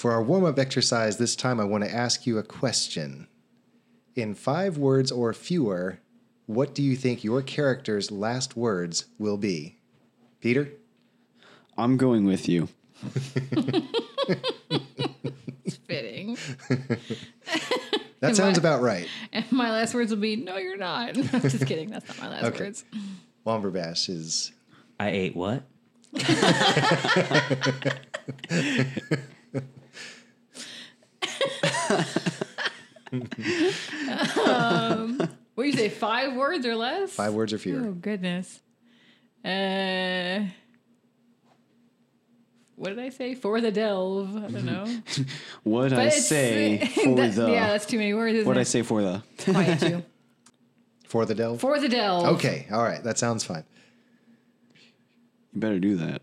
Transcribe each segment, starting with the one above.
For our warm up exercise this time, I want to ask you a question. In five words or fewer, what do you think your character's last words will be? Peter? I'm going with you. it's Fitting. That sounds about right. And my last words will be, "No, you're not." I'm just kidding. That's not my last Okay. words. Womberbash is I ate what? What do you say? Five words or less? five words or fewer. Oh goodness. Uh, what did I say? For the delve. I don't know. What I say for that- the yeah, that's too many words. Isn't what I say for the Quiet you. For the delve? For the delve. Okay, all right. That sounds fine. you better do that.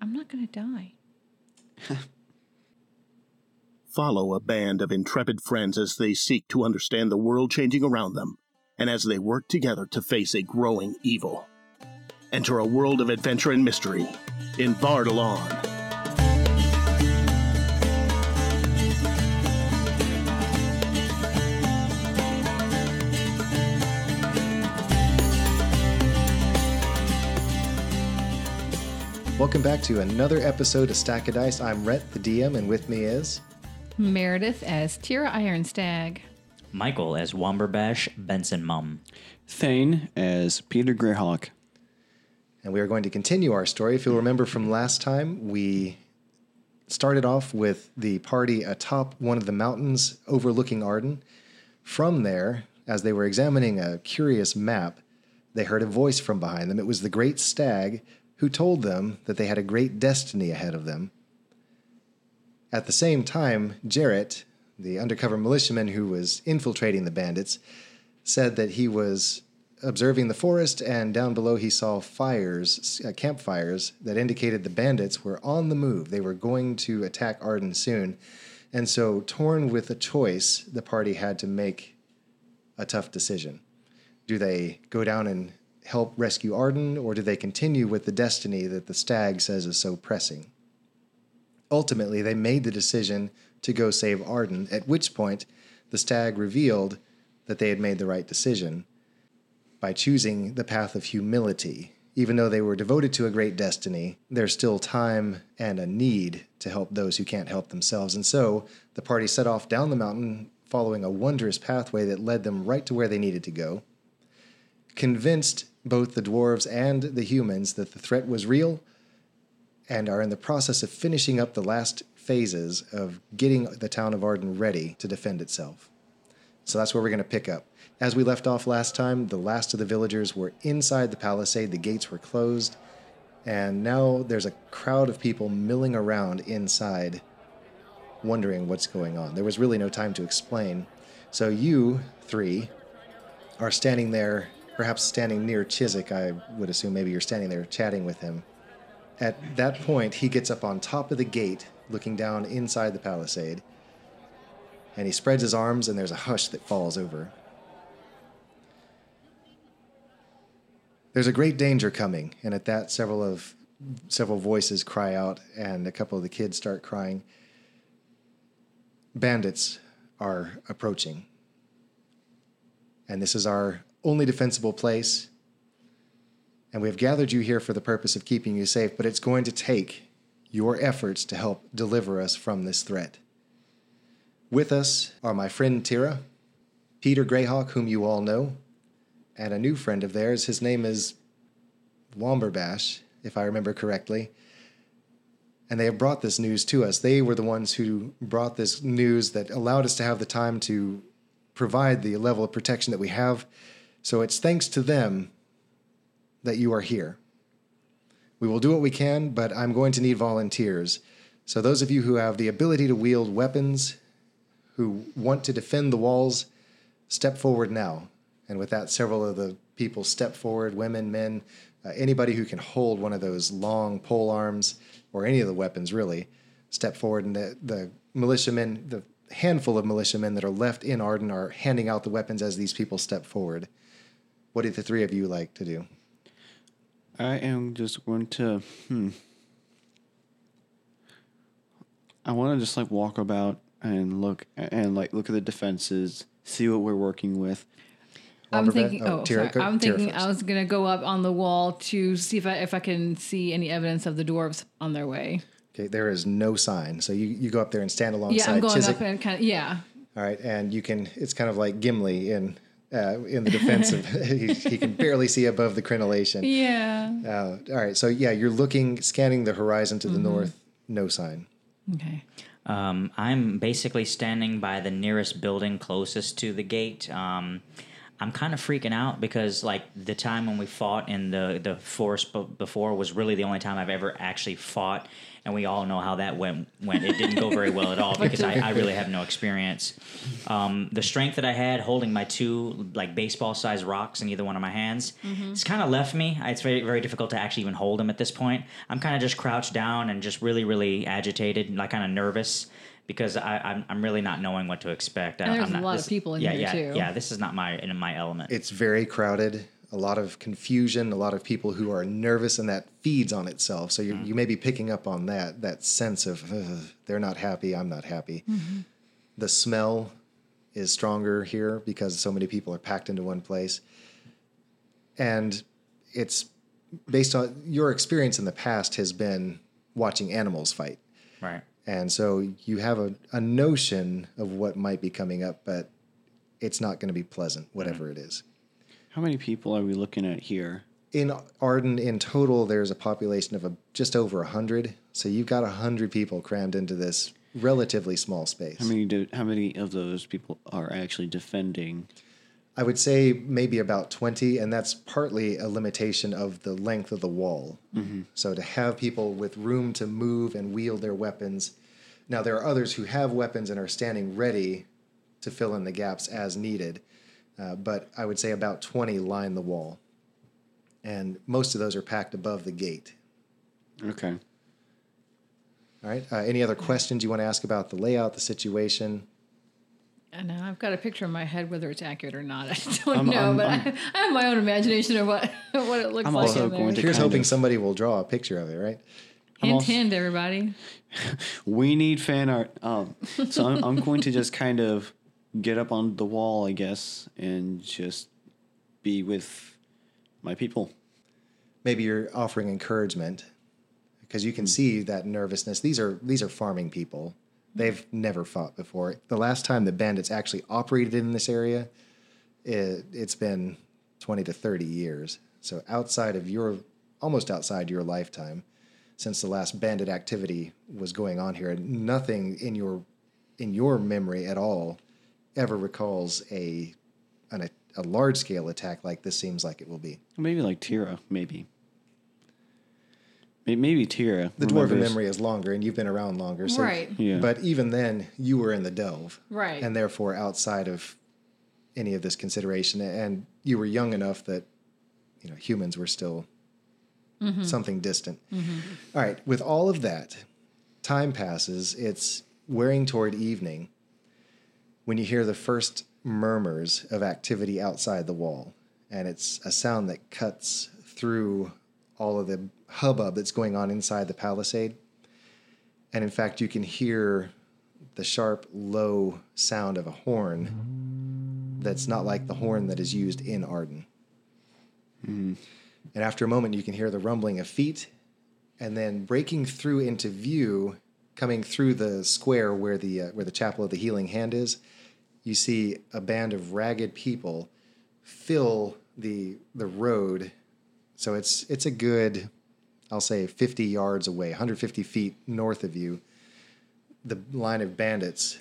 I'm not gonna die. Follow a band of intrepid friends as they seek to understand the world changing around them and as they work together to face a growing evil. Enter a world of adventure and mystery in Bardalon. Welcome back to another episode of Stack of Dice. I'm Rhett, the DM, and with me is Meredith as Tira Ironstag. Michael as Womberbash Benson Mum. Thane as Peter Greyhawk. And we are going to continue our story. If you'll remember from last time, we started off with the party atop one of the mountains overlooking Arden. From there, as they were examining a curious map, they heard a voice from behind them. It was the great stag who told them that they had a great destiny ahead of them. At the same time, Jarrett, the undercover militiaman who was infiltrating the bandits, said that he was observing the forest and down below he saw fires, uh, campfires that indicated the bandits were on the move. They were going to attack Arden soon. And so, torn with a choice, the party had to make a tough decision. Do they go down and help rescue Arden, or do they continue with the destiny that the stag says is so pressing? Ultimately, they made the decision to go save Arden, at which point the stag revealed that they had made the right decision by choosing the path of humility. Even though they were devoted to a great destiny, there's still time and a need to help those who can't help themselves. And so the party set off down the mountain, following a wondrous pathway that led them right to where they needed to go. Convinced both the dwarves and the humans that the threat was real, and are in the process of finishing up the last phases of getting the town of Arden ready to defend itself. So that's where we're going to pick up. As we left off last time, the last of the villagers were inside the palisade, the gates were closed, and now there's a crowd of people milling around inside, wondering what's going on. There was really no time to explain. So you three are standing there, perhaps standing near Chiswick. I would assume maybe you're standing there chatting with him. At that point, he gets up on top of the gate, looking down inside the palisade, and he spreads his arms, and there's a hush that falls over. There's a great danger coming, and at that, several of several voices cry out, and a couple of the kids start crying. Bandits are approaching, and this is our only defensible place. And we have gathered you here for the purpose of keeping you safe, but it's going to take your efforts to help deliver us from this threat. With us are my friend Tira, Peter Greyhawk, whom you all know, and a new friend of theirs. His name is Womberbash, if I remember correctly. And they have brought this news to us. They were the ones who brought this news that allowed us to have the time to provide the level of protection that we have. So it's thanks to them that you are here. We will do what we can, but I'm going to need volunteers. So, those of you who have the ability to wield weapons, who want to defend the walls, step forward now. And with that, several of the people step forward women, men, uh, anybody who can hold one of those long pole arms or any of the weapons, really, step forward. And the, the militiamen, the handful of militiamen that are left in Arden, are handing out the weapons as these people step forward. What do the three of you like to do? I am just going to hmm. I want to just like walk about and look and like look at the defenses, see what we're working with. I'm Womberbat? thinking. Oh, Oh, Tira, sorry. I'm thinking first. I was gonna go up on the wall to see if I if I can see any evidence of the dwarves on their way. Okay, there is no sign. So you, you go up there and stand alongside Yeah, I'm going Chiswick. up and kind of yeah. All right, and you can. It's kind of like Gimli in uh, in the defensive. he, he can barely see above the crenellation. Yeah. Uh, all right, so yeah, you're looking, scanning the horizon to the Mm-hmm. north. No sign. Okay. Um, I'm basically standing by the nearest building closest to the gate. Um, I'm kind of freaking out because, like, the time when we fought in the the forest b- before was really the only time I've ever actually fought, and we all know how that went. Went it didn't go very well at all because I, I really have no experience. Um, the strength that I had holding my two like baseball sized rocks in either one of my hands, it's kind of left me. It's very very difficult to actually even hold them at this point. I'm kind of just crouched down and just really really agitated and like kind of nervous because I, I'm I'm really not knowing what to expect. And I, there's I'm a not, lot of people in yeah, here, yeah, too. Yeah, this is not my in my element. It's very crowded. A lot of confusion. A lot of people who are nervous, and that feeds on itself. So you Mm. you may be picking up on that that sense of they're not happy. I'm not happy. Mm-hmm. The smell is stronger here because so many people are packed into one place, and it's based on your experience in the past has been watching animals fight. right. And so you have a, a notion of what might be coming up, but it's not going to be pleasant, whatever it is. How many people are we looking at here? In Arden, in total, there's a population of a, just over 100. So you've got 100 people crammed into this relatively small space. How many? Do, how many of those people are actually defending? I would say maybe about 20, and that's partly a limitation of the length of the wall. Mm-hmm. So to have people with room to move and wield their weapons. Now, there are others who have weapons and are standing ready to fill in the gaps as needed, uh, but I would say about 20 line the wall. And most of those are packed above the gate. Okay. All right. Uh, any other questions you want to ask about the layout, the situation? I know I've got a picture in my head, whether it's accurate or not. I don't I'm- know, I'm- but I'm- I, I have my own imagination of what what it looks I'm like. also in going to- Here's hoping of- somebody will draw a picture of it, right? hint, also- hint, everybody. We need fan art. Um, so I'm, I'm going to just kind of get up on the wall, I guess, and just be with my people. maybe you're offering encouragement because you can hmm. see that nervousness. These are these are farming people. Hmm. They've never fought before. The last time the bandits actually operated in this area, it, it's been 20 to 30 years. So outside of your almost outside your lifetime since the last bandit activity was going on here, nothing in your in your memory at all ever recalls a an, a large scale attack like this seems like it will be. Maybe like Tira, maybe. May- Maybe Tira. The dwarven remembers- memory is longer, and you've been around longer. So, Right. Yeah. But even then, you were in the Delve, Right. And therefore, outside of any of this consideration, and you were young enough that you know humans were still mm-hmm. something distant. Mm-hmm. All right. With all of that, time passes. It's wearing toward evening when you hear the first murmurs of activity outside the wall. And it's a sound that cuts through all of the hubbub that's going on inside the palisade. And in fact, you can hear the sharp, low sound of a horn that's not like the horn that is used in Arden. And after a moment, you can hear the rumbling of feet, and then breaking through into view, coming through the square where the uh, where the chapel of the Healing Hand is, you see a band of ragged people fill the the road. So it's it's a good, I'll say, 50 yards away, 150 feet north of you. The line of bandits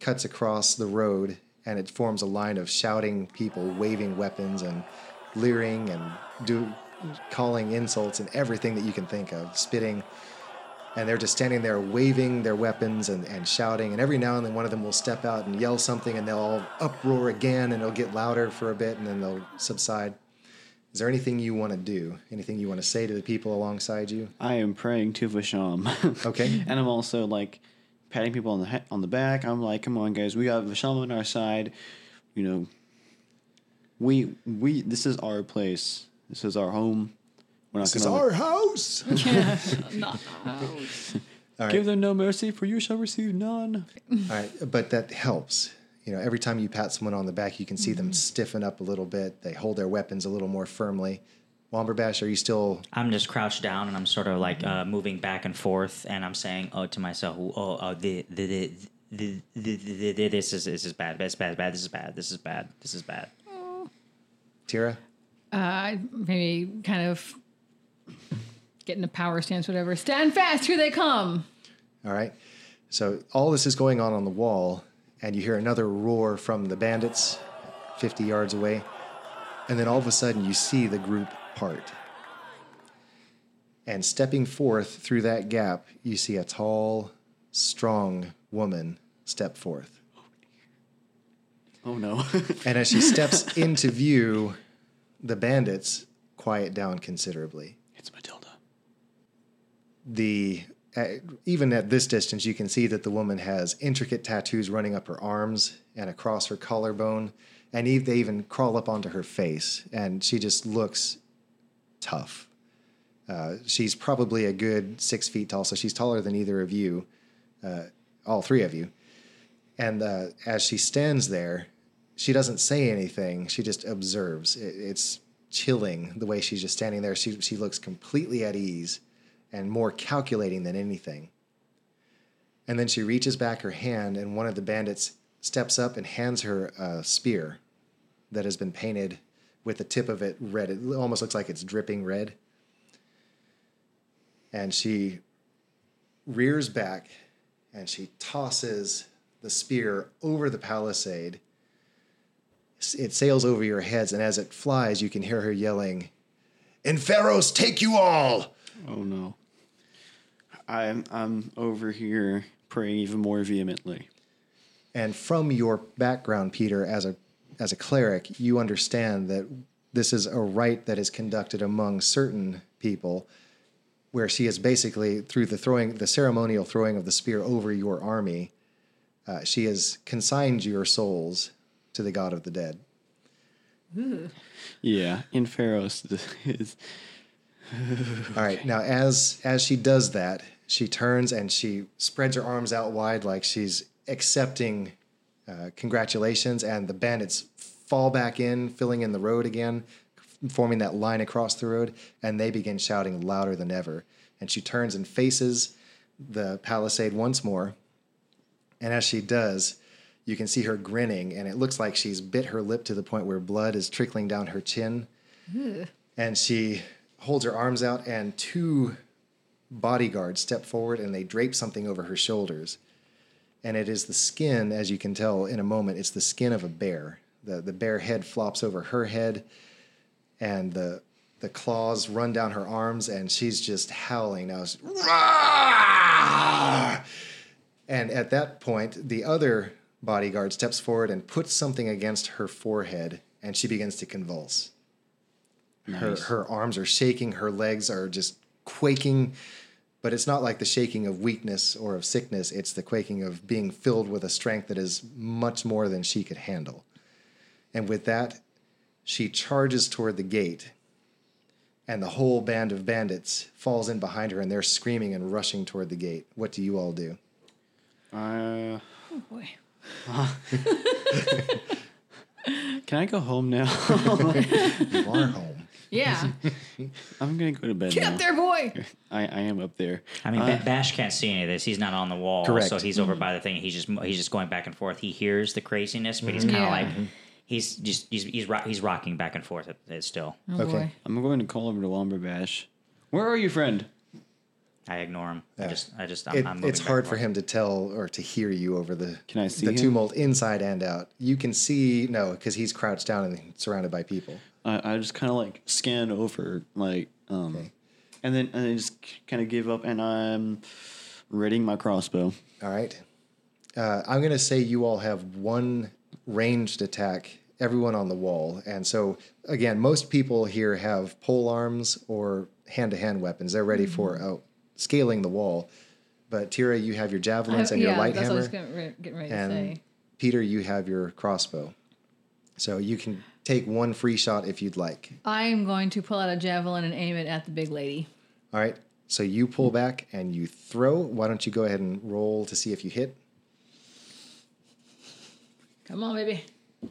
cuts across the road, and it forms a line of shouting people, waving weapons and leering and do calling insults and everything that you can think of, spitting. And they're just standing there waving their weapons and, and shouting. And every now and then one of them will step out and yell something and they'll all uproar again and it'll get louder for a bit and then they'll subside. Is there anything you want to do? Anything you want to say to the people alongside you? I am praying to Vasham. Okay. and I'm also like patting people on the he- on the back. I'm like, come on, guys, we got Vasham on our side. You know, we we this is our place. This is our home. We're not This is gonna our house. Not right. Give them no mercy, for you shall receive none. All right, but that helps. You know, every time you pat someone on the back, you can see them stiffen up a little bit. They hold their weapons a little more firmly. Womberbash, are you still? I'm just crouched down and I'm sort of like uh, moving back and forth, and I'm saying, "Oh, to myself, oh, oh, the, the, the, the, the, the, the, this is this is bad, this is bad, bad, this is bad, this is bad, this is bad." Tira? Uh, maybe kind of get in a power stance, whatever. Stand fast, here they come. All right. So all this is going on on the wall, and you hear another roar from the bandits 50 yards away. And then all of a sudden, you see the group part. And stepping forth through that gap, you see a tall, strong woman step forth. Oh no. And as she steps into view, the bandits quiet down considerably. It's Matilda. the uh, even at this distance, you can see that the woman has intricate tattoos running up her arms and across her collarbone, and they even crawl up onto her face, and she just looks tough. Uh, she's probably a good six feet tall, so she's taller than either of you, uh, all three of you. And uh, as she stands there, she doesn't say anything. She just observes. It, it's chilling the way she's just standing there. She she looks completely at ease and more calculating than anything. And then she reaches back her hand, and one of the bandits steps up and hands her a spear that has been painted with the tip of it red. It almost looks like it's dripping red. And she rears back and she tosses the spear over the palisade. It sails over your heads, and as it flies, you can hear her yelling, "And Pharaohs take you all! Oh no. I'm I'm over here praying even more vehemently. And from your background, Peter, as a as a cleric, you understand that this is a rite that is conducted among certain people, where she is basically through the throwing, the ceremonial throwing of the spear over your army, uh, she has consigned your souls to the god of the dead. Yeah, in Pharaoh's is All right. Now, as as she does that, she turns and she spreads her arms out wide like she's accepting uh, congratulations, and the bandits fall back in, filling in the road again, forming that line across the road, and they begin shouting louder than ever. And she turns and faces the palisade once more, and as she does, you can see her grinning, and it looks like she's bit her lip to the point where blood is trickling down her chin. And she holds her arms out, and two bodyguards step forward and they drape something over her shoulders. And it is the skin, as you can tell in a moment, it's the skin of a bear. The, the bear head flops over her head, and the, the claws run down her arms, and she's just howling now. And at that point, the other bodyguard steps forward and puts something against her forehead, and she begins to convulse. Her, her arms are shaking, her legs are just quaking, but it's not like the shaking of weakness or of sickness. It's the quaking of being filled with a strength that is much more than she could handle. And with that, she charges toward the gate, and the whole band of bandits falls in behind her, and they're screaming and rushing toward the gate. What do you all do? uh Oh boy. Can I go home now? You are home. Yeah. I'm gonna go to bed Get now. up there, boy. I, I am up there. I mean, uh, Ba- Bash can't see any of this. He's not on the wall, Correct. so he's over mm-hmm. by the thing. He's just he's just going back and forth. He hears the craziness, but he's mm-hmm. kind of Yeah. like mm-hmm. he's just he's he's, ro- he's rocking back and forth. At, at still, Oh Okay. boy. I'm going to call over to Womberbash. Where are you, friend? I ignore him. I just I just I'm, It, I'm it's hard for him to tell or to hear you over the Can I see the him? tumult inside and out. You can see no because he's crouched down and surrounded by people. I, I just kind of like scan over, like, um, and then and then just kind of give up, and I'm readying my crossbow. All right. Uh, I'm going to say you all have one ranged attack, everyone on the wall. And so, again, most people here have pole arms or hand to hand weapons. They're ready for uh, scaling the wall. But Tira, you have your javelins and your yeah, light that's what I was hammer. getting re- getting ready And to say. Peter, you have your crossbow. So you can take one free shot if you'd like. I'm going to pull out a javelin and aim it at the big lady. All right. So you pull back and you throw. Why don't you go ahead and roll to see if you hit? Come on, baby. So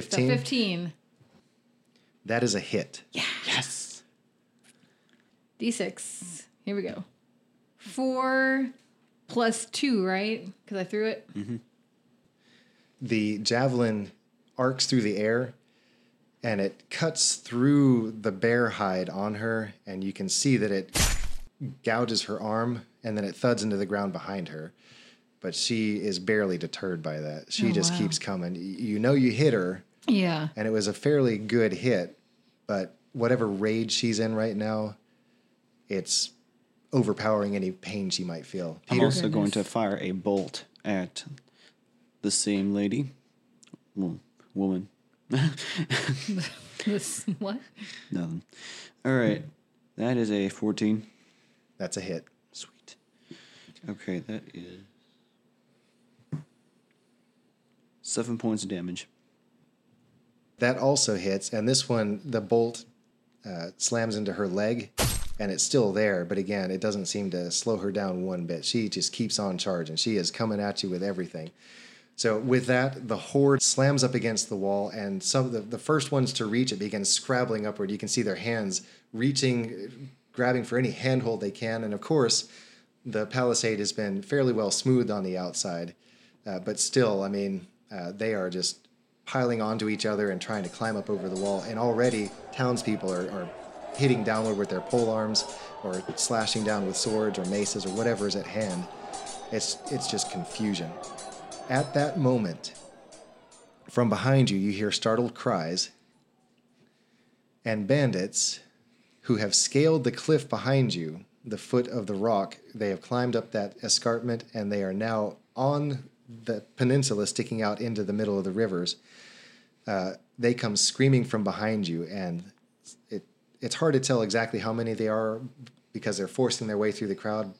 15. 15. That is a hit. Yes. D6. Here we go. Four plus two, right? Because I threw it. Mm-hmm. The javelin arcs through the air and it cuts through the bear hide on her, and you can see that it gouges her arm and then it thuds into the ground behind her. But she is barely deterred by that. She Oh, just wow. keeps coming. You know you hit her, Yeah. and it was a fairly good hit, but whatever rage she's in right now, it's overpowering any pain she might feel. I'm Peter, also going to fire a bolt at the same lady. Well, woman. This, what? Nothing. All right. That is a 14. that's a hit. Sweet. Okay, that is seven points of damage. That also hits, and this one, the bolt uh, slams into her leg, and it's still there. But again, it doesn't seem to slow her down one bit. She just keeps on charging. She is coming at you with everything. So with that, the horde slams up against the wall, and some of the, the first ones to reach it begin scrabbling upward. You can see their hands reaching, grabbing for any handhold they can, and of course, the palisade has been fairly well smoothed on the outside, uh, but still, I mean, uh, they are just piling onto each other and trying to climb up over the wall. And already, townspeople are, are hitting downward with their pole arms, or slashing down with swords or maces or whatever is at hand. It's it's just confusion. At that moment, from behind you, you hear startled cries, and bandits who have scaled the cliff behind you, the foot of the rock. They have climbed up that escarpment and they are now on the peninsula sticking out into the middle of the rivers. Uh, they come screaming from behind you, and it, it's hard to tell exactly how many they are because they're forcing their way through the crowd,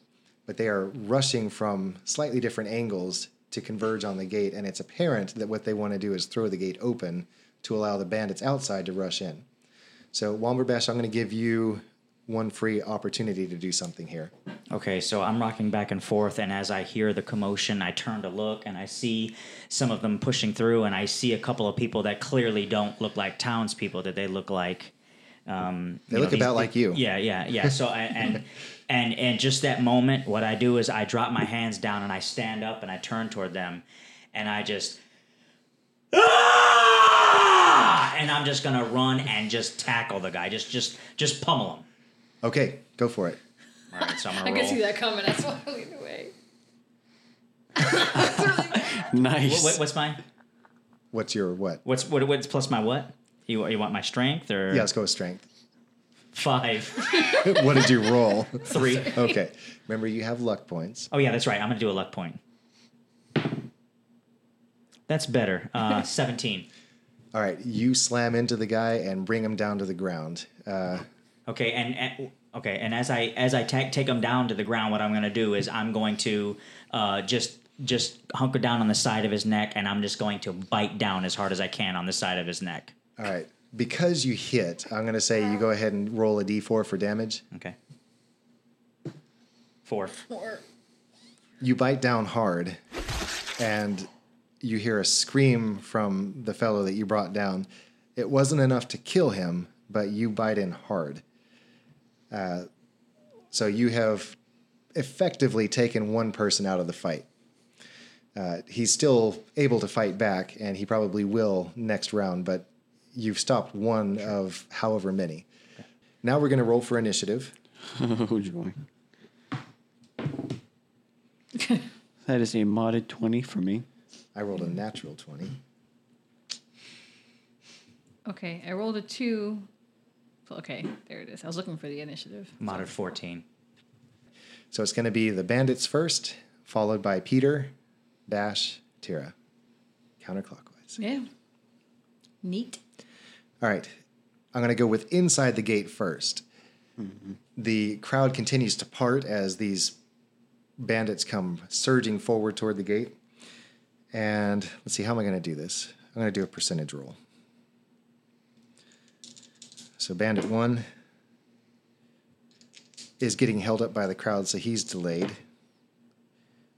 but they are rushing from slightly different angles to converge on the gate. And it's apparent that what they want to do is throw the gate open to allow the bandits outside to rush in. So, Womberbash, I'm going to give you one free opportunity to do something here. Okay, so I'm rocking back and forth, and as I hear the commotion, I turn to look and I see some of them pushing through, and I see a couple of people that clearly don't look like townspeople, that they look like. Um, They you look about like you. Yeah, yeah, yeah. So I, and and and just that moment, what I do is I drop my hands down and I stand up and I turn toward them, and I just. "Ah!" And I'm just gonna run and just tackle the guy, just just just pummel him. Okay, go for it. All right, so I'm gonna I roll. could see that coming. That's why I leaned away. Nice. What, what's my What's your what? what's what, what's plus my what? You you want my strength or Yeah, let's go with strength. five what did you roll? three? Okay. Remember, you have luck points. Oh yeah, that's right. I'm gonna do a luck point. That's better. Uh, Seventeen. All right, you slam into the guy and bring him down to the ground. Uh, Okay, and, and okay, and as I as I ta- take him down to the ground, what I'm gonna do is I'm going to uh, just just hunker down on the side of his neck, and I'm just going to bite down as hard as I can on the side of his neck. All right, because you hit, I'm going to say you go ahead and roll a d4 for damage. Okay. Four. Or You bite down hard, and you hear a scream from the fellow that you brought down. It wasn't enough to kill him, but you bite in hard. Uh, so you have effectively taken one person out of the fight. Uh, he's still able to fight back, and he probably will next round, but you've stopped one of however many. Now we're going to roll for initiative. Oh, joy. that is a modded 20 for me. I rolled a natural 20. okay, I rolled a two. Okay, there it is. I was looking for the initiative. Modded fourteen. So it's going to be the bandits first, followed by Peter, Bash, Tira. Counterclockwise. Yeah. Neat. All right. I'm going to go with inside the gate 1st mm-hmm. The crowd continues to part as these bandits come surging forward toward the gate. And let's see, how am I going to do this? I'm going to do a percentage roll. So, bandit one is getting held up by the crowd, so he's delayed.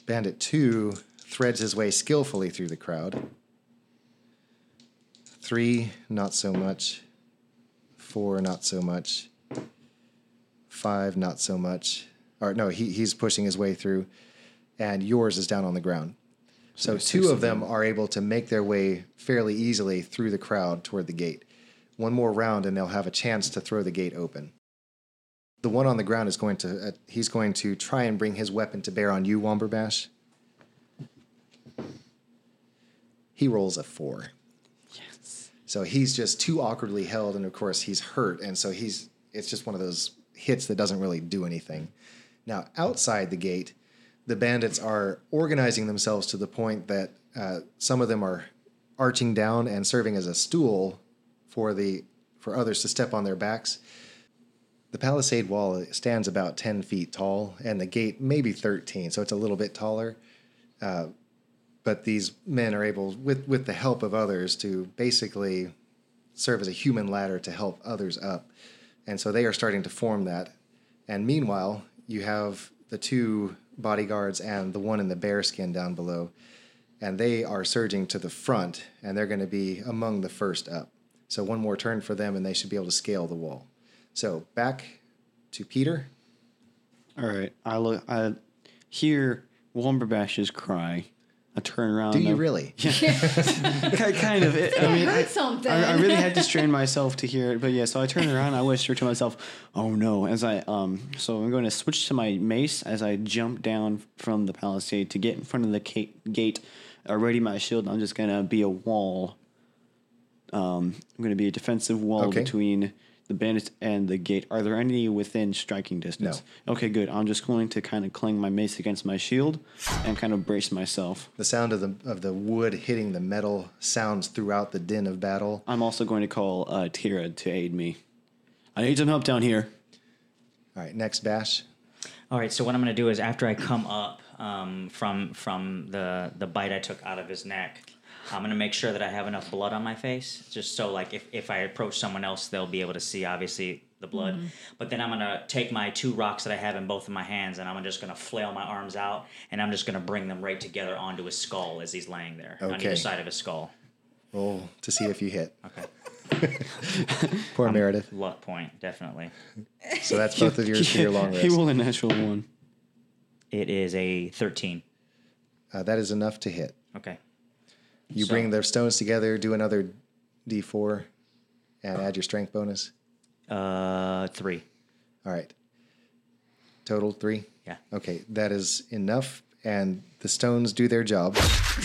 Bandit 2 threads his way skillfully through the crowd. 3, not so much. 4, not so much. 5, not so much. Or no, he, he's pushing his way through, and yours is down on the ground. So there's two of of them are able to make their way fairly easily through the crowd toward the gate. One more round, and they'll have a chance to throw the gate open. The one on the ground is going to uh, he's going to try and bring his weapon to bear on you, Womberbash. He rolls a four. So he's just too awkwardly held, and of course he's hurt, and so he's it's just one of those hits that doesn't really do anything. Now outside the gate, the bandits are organizing themselves to the point that uh, some of them are arching down and serving as a stool for the for others to step on their backs. The palisade wall stands about ten feet tall, and the gate maybe thirteen, so it's a little bit taller but these men are able, with with the help of others, to basically serve as a human ladder to help others up, and so they are starting to form that. And meanwhile, you have the two bodyguards and the one in the bear skin down below, and they are surging to the front, and they're going to be among the first up. So one more turn for them, and they should be able to scale the wall. So back to Peter. All right. I look. I hear Womberbash's cry. I turn around. Do you and I- really? Ki- kind of. It, I mean, I, something. I, I really had to strain myself to hear it, but yeah. So I turn around. I whisper to myself, "Oh no!" As I um. So I'm going to switch to my mace as I jump down from the palisade to get in front of the ca- gate. Uh, ready my shield. I'm just gonna be a wall. Um, I'm gonna be a defensive wall Okay. between the bandits and the gate. Are there any within striking distance? Okay, good. I'm just going to kind of clang my mace against my shield and kind of brace myself. The sound of the of the wood hitting the metal sounds throughout the din of battle. I'm also going to call uh, Tira to aid me. I need some help down here. All right, next bash. All right, so what I'm going to do is after I come up um, from from the the bite I took out of his neck, I'm going to make sure that I have enough blood on my face, just so like if if I approach someone else, they'll be able to see obviously the blood. But then I'm going to take my two rocks that I have in both of my hands, and I'm just going to flail my arms out, and I'm just going to bring them right together onto his skull as he's laying there on either side of his skull. Roll to see if you hit. Okay, Poor Meredith. luck point definitely. So that's both of yours for your long He rest. rolled a natural one. It is a 13. Uh, that is enough to hit. Okay. You So- bring their stones together, do another d4, and add your strength bonus. Uh, three. All right. Total three. Yeah. Okay, that is enough, and the stones do their job.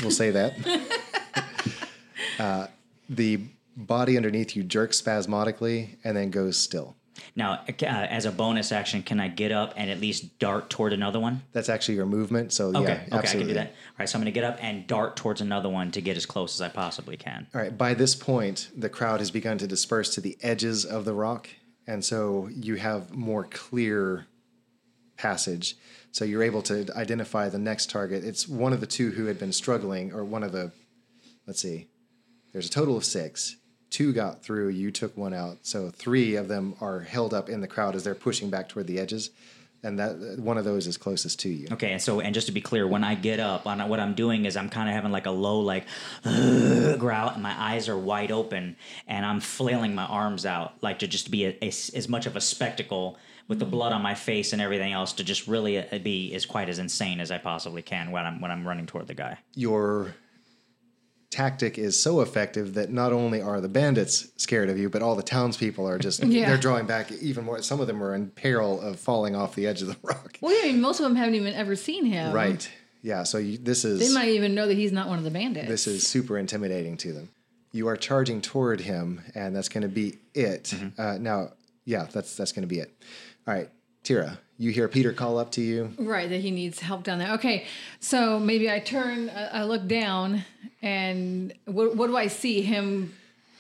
We'll say that. uh, the body underneath you jerks spasmodically and then goes still. Now, uh, as a bonus action, can I get up and at least dart toward another one? That's actually your movement. So Okay, yeah, okay, I can absolutely. do that. All right, so I'm going to get up and dart towards another one to get as close as I possibly can. All right. By this point, the crowd has begun to disperse to the edges of the rock, and so you have more clear passage. So you're able to identify the next target. It's one of the two who had been struggling, or one of the. Let's see. There's a total of six. Two got through. You took one out. So three of them are held up in the crowd as they're pushing back toward the edges, and that one of those is closest to you. Okay, and so and just to be clear, when I get up, on what I'm doing is I'm kind of having like a low like growl, and my eyes are wide open, and I'm flailing my arms out like to just be a, a- as much of a spectacle with the blood on my face and everything else to just really uh, be as quite as insane as I possibly can when I'm when I'm running toward the guy. your tactic is so effective that not only are the bandits scared of you, but all the townspeople are just Yeah. they're drawing back even more. Some of them are in peril of falling off the edge of the rock. Well, I mean, most of them haven't even ever seen him. Right. Yeah. So you, this is They might even know that he's not one of the bandits. this is super intimidating to them. You are charging toward him, and that's going to be it. Uh, now, yeah, that's that's going to be it. All right, Tira, you hear Peter call up to you. Right, that he needs help down there. Okay, so maybe I turn, I look down, and what, what do I see? Him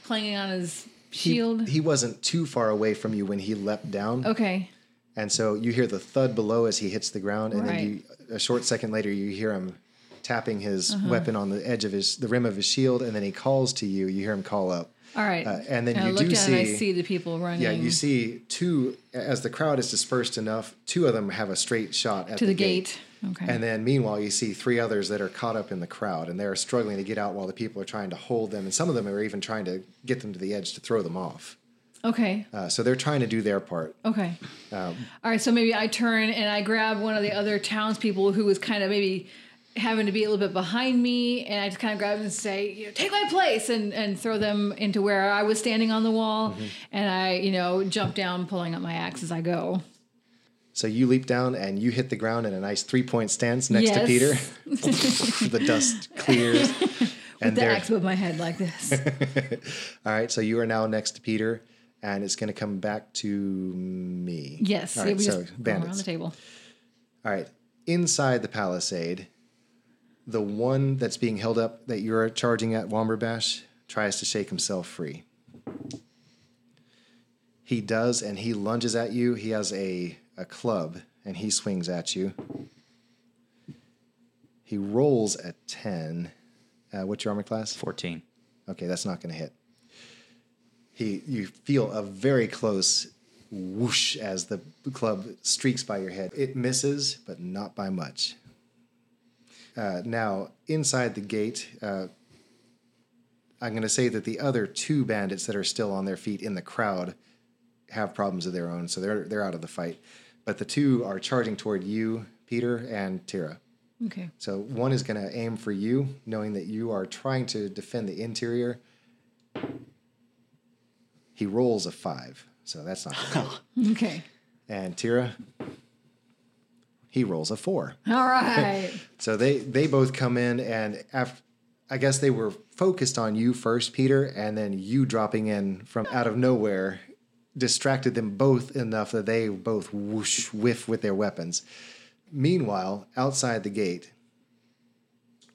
clanging on his shield? He, wasn't too far away from you when he leapt down. okay, And so you hear the thud below as he hits the ground, and then you, a short second later, you hear him tapping his Uh-huh. weapon on the edge of his, the rim of his shield, and then he calls to you. You hear him call up. All right. Uh, and then I you look do and I see- see the people running. Yeah, you see two as the crowd is dispersed enough. Two of them have a straight shot at to the gate. Okay. And then meanwhile, you see three others that are caught up in the crowd and they're struggling to get out while the people are trying to hold them. And some of them are even trying to get them to the edge to throw them off. okay. Uh, so they're trying to do their part. Okay. Um, All right. So maybe I turn and I grab one of the other townspeople who was kind of maybe having to be a little bit behind me, and I just kind of grab them and say, you know, "Take my place," and and throw them into where I was standing on the wall, Mm-hmm. and I, you know, jump down, pulling up my axe as I go. So you leap down and you hit the ground in a nice three point stance next to Peter. the dust clears. And The axe above my head like this. all right. So you are now next to Peter, and it's going to come back to me. Yes. All we so just go around the table. All right. Inside the palisade, the one that's being held up that you're charging at Womberbash tries to shake himself free. He does, and he lunges at you. He has a, a club, and he swings at you. He rolls a 10. Uh, what's your armor class? 14. Okay, that's not going to hit. He, you feel a very close whoosh as the club streaks by your head. It misses, but not by much. Uh, now, inside the gate, uh, I'm going to say that the other two bandits that are still on their feet in the crowd have problems of their own, so they're they're out of the fight. But the two are charging toward you, Peter and Tira. Okay. So one is going to aim for you, knowing that you are trying to defend the interior. He rolls a five, so that's not good. Okay. and Tira, he rolls a four. All right. So they they both come in, and af I guess they were focused on you first, Peter, and then you dropping in from out of nowhere distracted them both enough that they both whoosh whiff with their weapons. Meanwhile, outside the gate,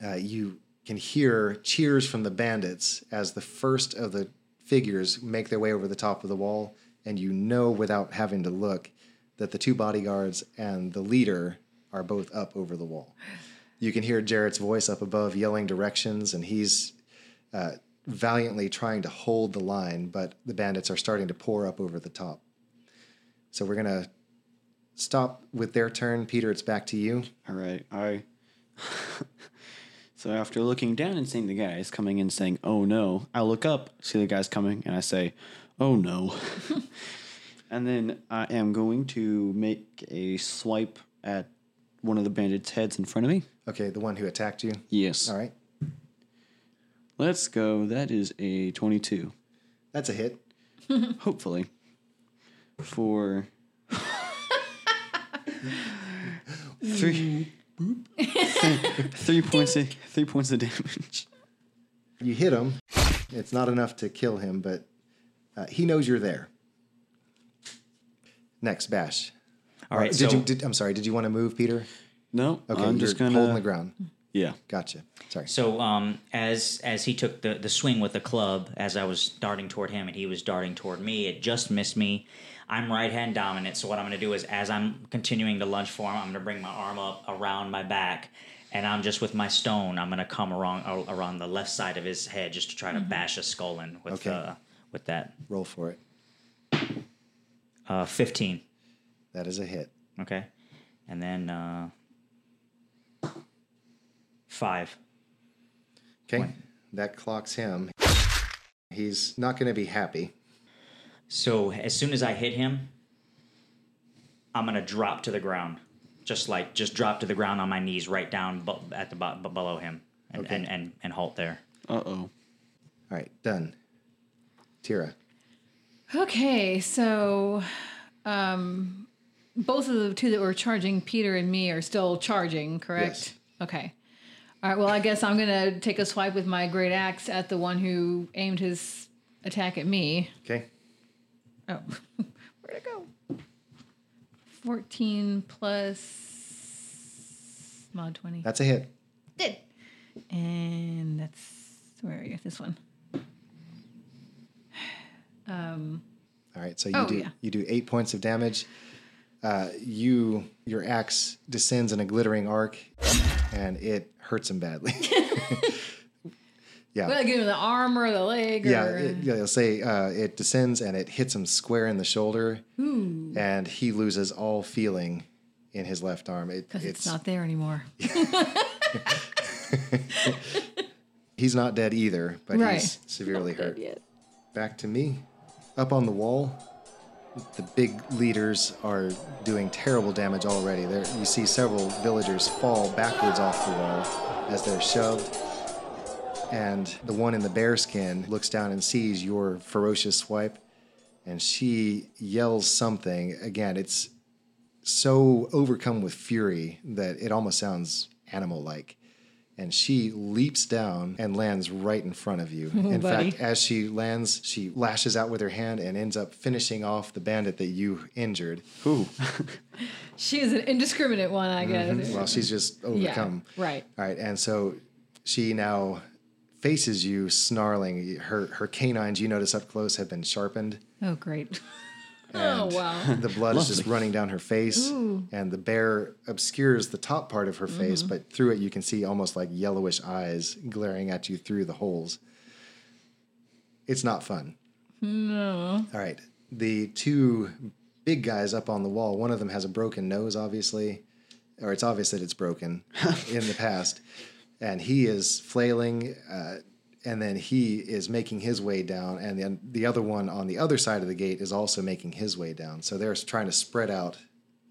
uh, you can hear cheers from the bandits as the first of the figures make their way over the top of the wall, and you know without having to look that the two bodyguards and the leader are both up over the wall. You can hear Jarrett's voice up above yelling directions, and he's uh, valiantly trying to hold the line, but the bandits are starting to pour up over the top. So we're to stop with their turn. Peter, it's back to you. All right. I. so after looking down and seeing the guys coming in saying, oh no, I look up, see the guys coming, and I say, oh no. and then I am going to make a swipe at one of the bandits' heads in front of me. Okay, the one who attacked you. Yes. All right. Let's go. That is a 22. That's a hit. Hopefully. For. three. three points of three points of damage. You hit him. It's not enough to kill him, but uh, he knows you're there. Next, Bash. All right, Did so you? Did, I'm sorry. Did you want to move, Peter? No, Okay, I'm you're just gonna holding the ground. Yeah. Gotcha. Sorry. So um, as as he took the, the swing with the club, as I was darting toward him and he was darting toward me, it just missed me. I'm right hand dominant, so what I'm going to do is, as I'm continuing to lunge for him, I'm going to bring my arm up around my back, and I'm just with my stone. I'm going to come around around the left side of his head just to try to bash his skull in with Okay. uh, with that Roll for it. Uh, 15. That is a hit. Okay, and then uh, five. Okay. That clocks him. He's not going to be happy. So as soon as I hit him, I'm gonna drop to the ground, just like just drop to the ground on my knees, right down bu- at the bottom below him, and, Okay. and, and and halt there. Uh oh. All right. Done. Tira. Okay, so um, both of the two that were charging Peter and me are still charging, correct? Yes. Okay. All right. Well, I guess I'm gonna take a swipe with my great axe at the one who aimed his attack at me. Okay. Oh, where'd it go? Fourteen plus mod twenty. That's a hit. Did. And that's where are you? This one. Um. All right. So you Oh, do yeah. you do eight points of damage. Uh, you your axe descends in a glittering arc, and it hurts him badly. Yeah. What, like in the arm or the leg? Yeah, or, it, yeah. They'll say uh, it descends and it hits him square in the shoulder, and he loses all feeling in his left arm. It, Because it's, not there anymore. He's not dead either, but Right. he's severely hurt. Yet. Back to me. Up on the wall, the big leaders are doing terrible damage already. There, you see several villagers fall backwards off the wall as they're shoved. And the one in the bearskin looks down and sees your ferocious swipe, and she yells something. Again, it's so overcome with fury that it almost sounds animal like. And she leaps down and lands right in front of you. in buddy. fact, as she lands, she lashes out with her hand and ends up finishing off the bandit that you injured. Who? She is an indiscriminate one, I guess. Mm-hmm. Well, she's just yeah, overcome. right. All right, and so she now faces you, snarling. Her her canines, you notice up close, have been sharpened. Oh, great. oh, wow. The blood is just running down her face, and the bear obscures the top part of her face, Mm-hmm. but through it you can see almost like yellowish eyes glaring at you through the holes. It's not fun. No. All right, the two big guys up on the wall. One of them has a broken nose, obviously, or it's obvious that it's broken in the past, and he is flailing. Uh, and then he is making his way down, and then the other one on the other side of the gate is also making his way down. So they're trying to spread out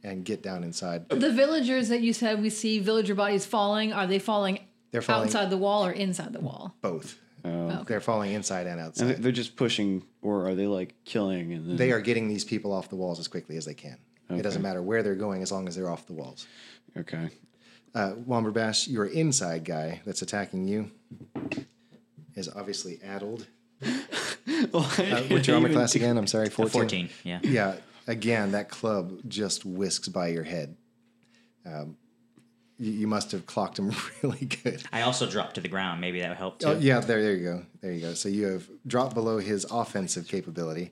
and get down inside. The villagers that you said we see villager bodies falling, are they falling, They're falling- outside the wall or inside the wall? Both. Okay. They're falling inside and And outside. they- they're just pushing, or are they like killing? And then, They are getting these people off the walls as quickly as they can. It doesn't matter where they're going as long as they're off the walls. okay. Uh, Womberbash, your inside guy that's attacking you is obviously addled. Uh, what's your armor class again? I'm sorry, 14. 14, yeah. Yeah, again, that club just whisks by your head. Um, you, you must have clocked him really good. I also dropped to the ground. Maybe that would help too. Oh, yeah, there, there you go. There you go. So you have dropped below his offensive capability.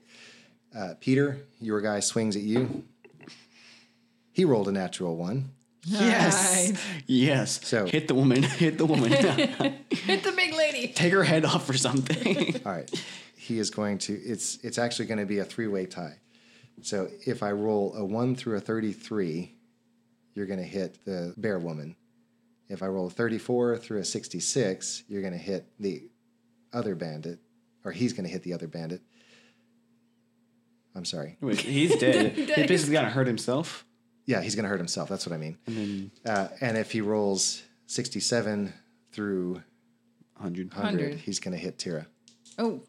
Uh, Peter, your guy swings at you. He rolled a natural one. Yes. Nice. Yes. So- hit the woman. Hit the woman. Hit the big lady. Take her head off or something. All right. He is going to it's it's actually going to be a three-way tie. So if I roll a 1 through a 33, you're going to hit the bear woman. If I roll a 34 through a 66, you're going to hit the other bandit or he's going to hit the other bandit. I'm sorry. Wait, he's dead. he basically got to hurt himself. Yeah, he's going to hurt himself. That's what I mean. Uh, and if he rolls 67 through 100. 100, 100. he's going to hit Tira. Oh,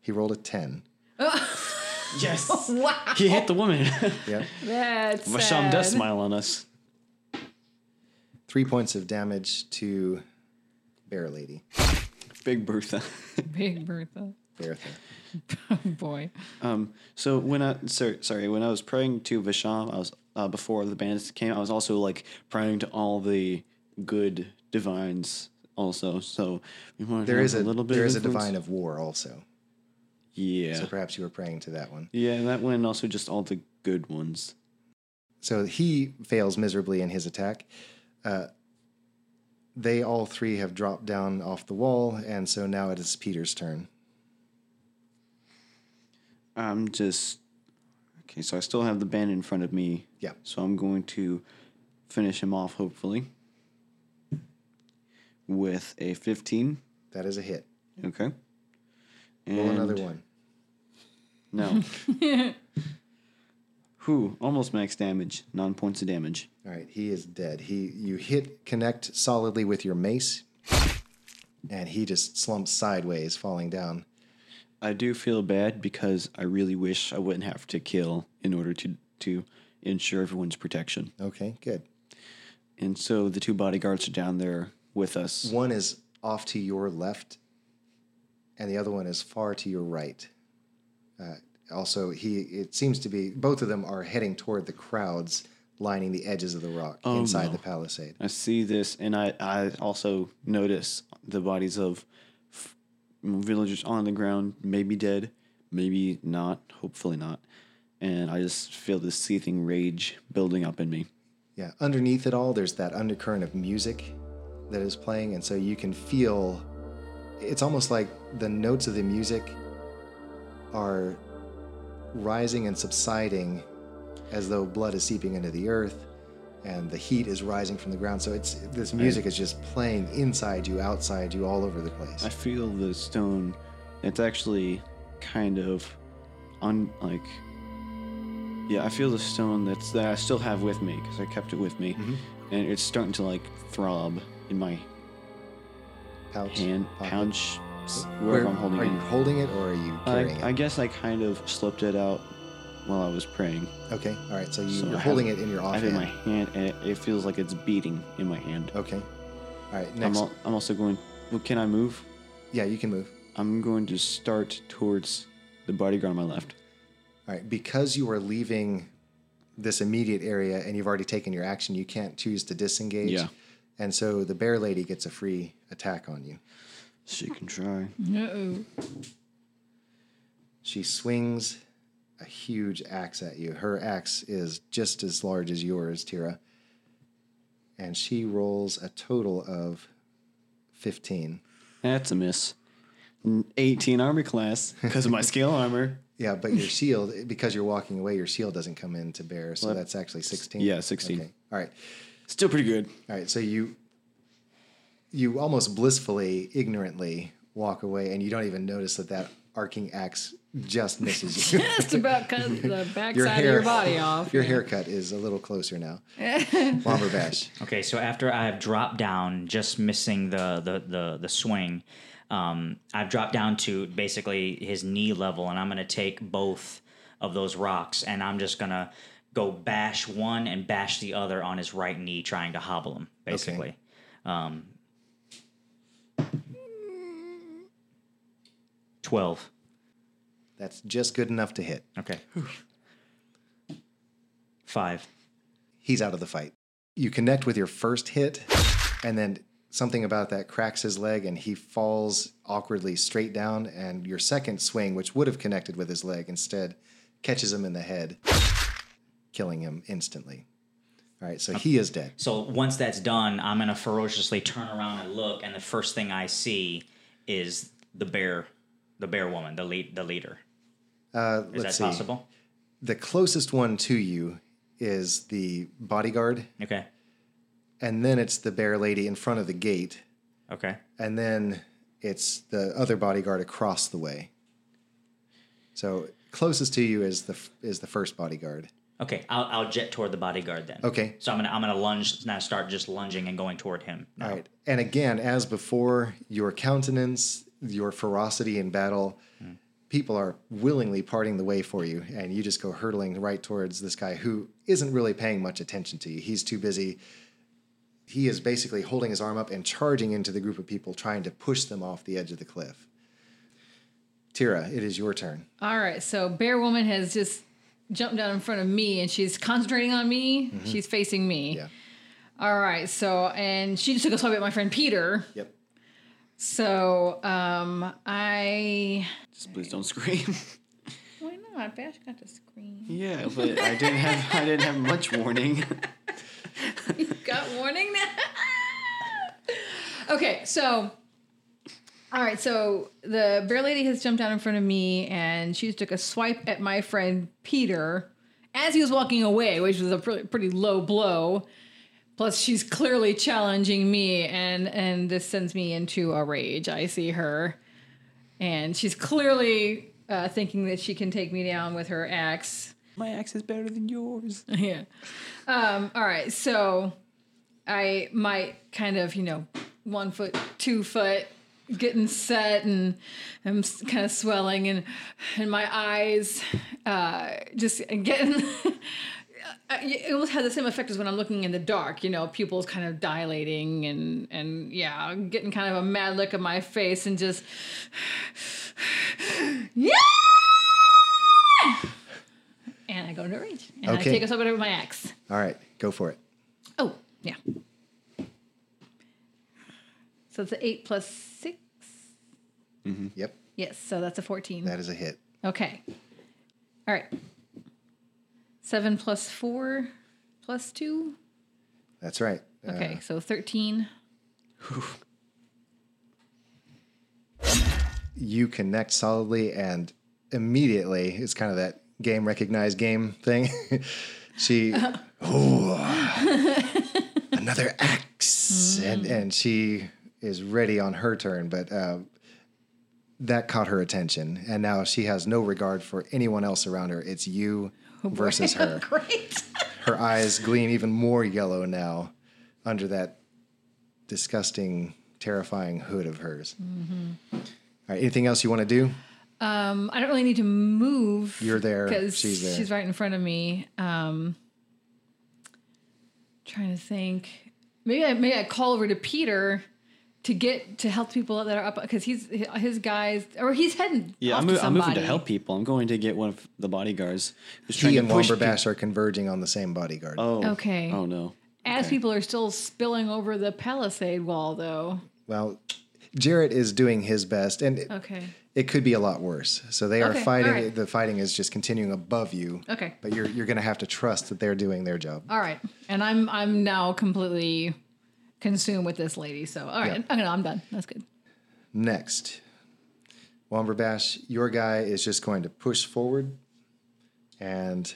He rolled a 10. Yes. wow. he hit the woman. Yeah. That's Vasham does smile on us. Three points of damage to Bear Lady. Big Bertha. Big Bertha. Bertha. Oh, boy. Um, so when I sorry, sorry when I was praying to Visham, I was uh, before the bandits came. I was also like praying to all the good divines also. So we want There have is a, a little bit. there of is a divine of war also. Yeah, So perhaps you were praying to that one. yeah, that one and also just all the good ones. So he fails miserably in his attack. Uh, they all three have dropped down off the wall, and so now it is Peter's turn. I'm just okay. So I still have the band in front of me. Yeah. So I'm going to finish him off hopefully with a 15. That is a hit. Okay. Roll another one. No. Who almost max damage, nine points of damage. All right, he is dead. He you hit connect solidly with your mace, and he just slumps sideways, falling down. I do feel bad because I really wish I wouldn't have to kill in order to to ensure everyone's protection. Okay, good. And so the two bodyguards are down there with us. One is off to your left, and the other one is far to your right. Uh, also, he it seems to be both of them are heading toward the crowds lining the edges of the rock inside no. the palisade. I see this, and I, I also notice the bodies of villagers on the ground, maybe dead, maybe not, hopefully not. And I just feel this seething rage building up in me. Yeah, underneath it all, there's that undercurrent of music that is playing, and so you can feel it's almost like the notes of the music are rising and subsiding as though blood is seeping into the earth and the heat is rising from the ground. So it's this music is just playing inside you, outside you, all over the place. I feel the stone. It's actually kind of on like. Yeah, I feel the stone that's that I still have with me because I kept it with me, Mm-hmm. and it's starting to like throb in my Pouch, hand, pocket. pouch, s- Where, wherever I'm holding are it. you holding it or are you carrying I, I guess I kind of slipped it out while I was praying. Okay, all right. So, you, So you're I holding have it in your I have it in my hand, and it, it feels like it's beating in my hand. Okay. All right. I'm, Next. al- I'm also going. Well, can I move? yeah, you can move. I'm going to start towards the bodyguard on my left. All right, because you are leaving this immediate area and you've already taken your action, you can't choose to disengage. Yeah. And so the bear lady gets a free attack on you. She can try. No. She swings a huge axe at you. Her axe is just as large as yours, Tira. And she rolls a total of 15. That's a miss. 18 armor class because of my scale armor. Yeah, but your shield, because you're walking away, your shield doesn't come in to bear. So Well, that's actually 16. yeah, 16. Okay. All right. Still pretty good. All right, so you you almost blissfully, ignorantly walk away, and you don't even notice that that arcing axe just misses you. Just about cut the your backside hair, of your body off. Your haircut is a little closer now. Bomber bash. Okay, so after I've dropped down, just missing the the the, the swing, um, I've dropped down to basically his knee level, and I'm gonna take both of those rocks, and I'm just gonna go bash one and bash the other on his right knee, trying to hobble him, basically. Um, Twelve. That's just good enough to hit. Okay. Five. He's out of the fight. You connect with your first hit, and then something about that cracks his leg, and he falls awkwardly straight down. And your second swing, which would have connected with his leg, instead catches him in the head, killing him instantly. All right, so he is dead. So once that's done, I'm gonna ferociously turn around and look, and the first thing I see is the bear, the bear woman, the lead, the leader. Uh, Is let's that see. possible? The closest one to you is the bodyguard, Okay. and then it's the bear lady in front of the gate, Okay. and then it's the other bodyguard across the way. So closest to you is the is the first bodyguard. Okay. I'll, I'll jet toward the bodyguard then. Okay. So I'm gonna I'm gonna lunge now. Start just lunging and going toward him. now. All right. And again, as before, your countenance, your ferocity in battle, people are willingly parting the way for you. And you just go hurtling right towards this guy who isn't really paying much attention to you. He's too busy. He is basically holding his arm up and charging into the group of people, trying to push them off the edge of the cliff. Tira, it is your turn. All right, so Bear Woman has just jumped down in front of me and she's concentrating on me. Mm-hmm. She's facing me. Yeah. All right, so and she just took a swipe at my friend Peter. Yep. So um I Just please don't scream. why not? Bash got to scream. yeah, but I didn't have I didn't have much warning. You got warning now. okay, so all right, so the bear lady has jumped down in front of me and she took a swipe at my friend Peter as he was walking away, which was a pretty, pretty low blow. Plus, she's clearly challenging me, and and this sends me into a rage. I see her, and she's clearly uh, thinking that she can take me down with her axe. my axe is better than yours. yeah. Um, all right. So I might kind of, you know, one foot, two foot, getting set, and I'm kind of swelling, and and my eyes uh, just getting. It almost has the same effect as when I'm looking in the dark, you know, pupils kind of dilating and and yeah, getting kind of a mad look at my face and just yeah. And I go into a rage. And I Okay. take us over with my axe. All right, go for it. Oh, yeah. So it's an 8 plus 6? Mm-hmm, yep, Yes, so that's a 14. that is a hit. Okay. All right. 7 plus 4 plus 2? That's right. Uh, Okay, so 13. you connect solidly, and immediately it's kind of that game recognized game thing. she, oh, another axe, and and she is ready on her turn, but. Uh, that caught her attention, and now she has no regard for anyone else around her. It's you versus her. Great. Her eyes gleam even more yellow now under that disgusting, terrifying hood of hers. All right, anything else you want to do? Um, I don't really need to move. You're there, because she's there. She's right in front of me. Um, trying to think. Maybe I maybe I call over to Peter to get to help people that are up because he's his guys or he's heading. Yeah, off I'm, to mo- I'm moving to help people. I'm going to get one of the bodyguards who's He to and push Womberbash are converging on the same bodyguard. Oh, Okay. Oh no. As Okay. people are still spilling over the palisade wall, though. Well, Jarrett is doing his best, and it, Okay. it could be a lot worse. So they are Okay, fighting. all right. The fighting is just continuing above you. Okay. But you're you're going to have to trust that they're doing their job. All right. And I'm I'm now completely consumed with this lady. So all right, I'm, I'm done. That's good. Next, Womberbash, your guy is just going to push forward, and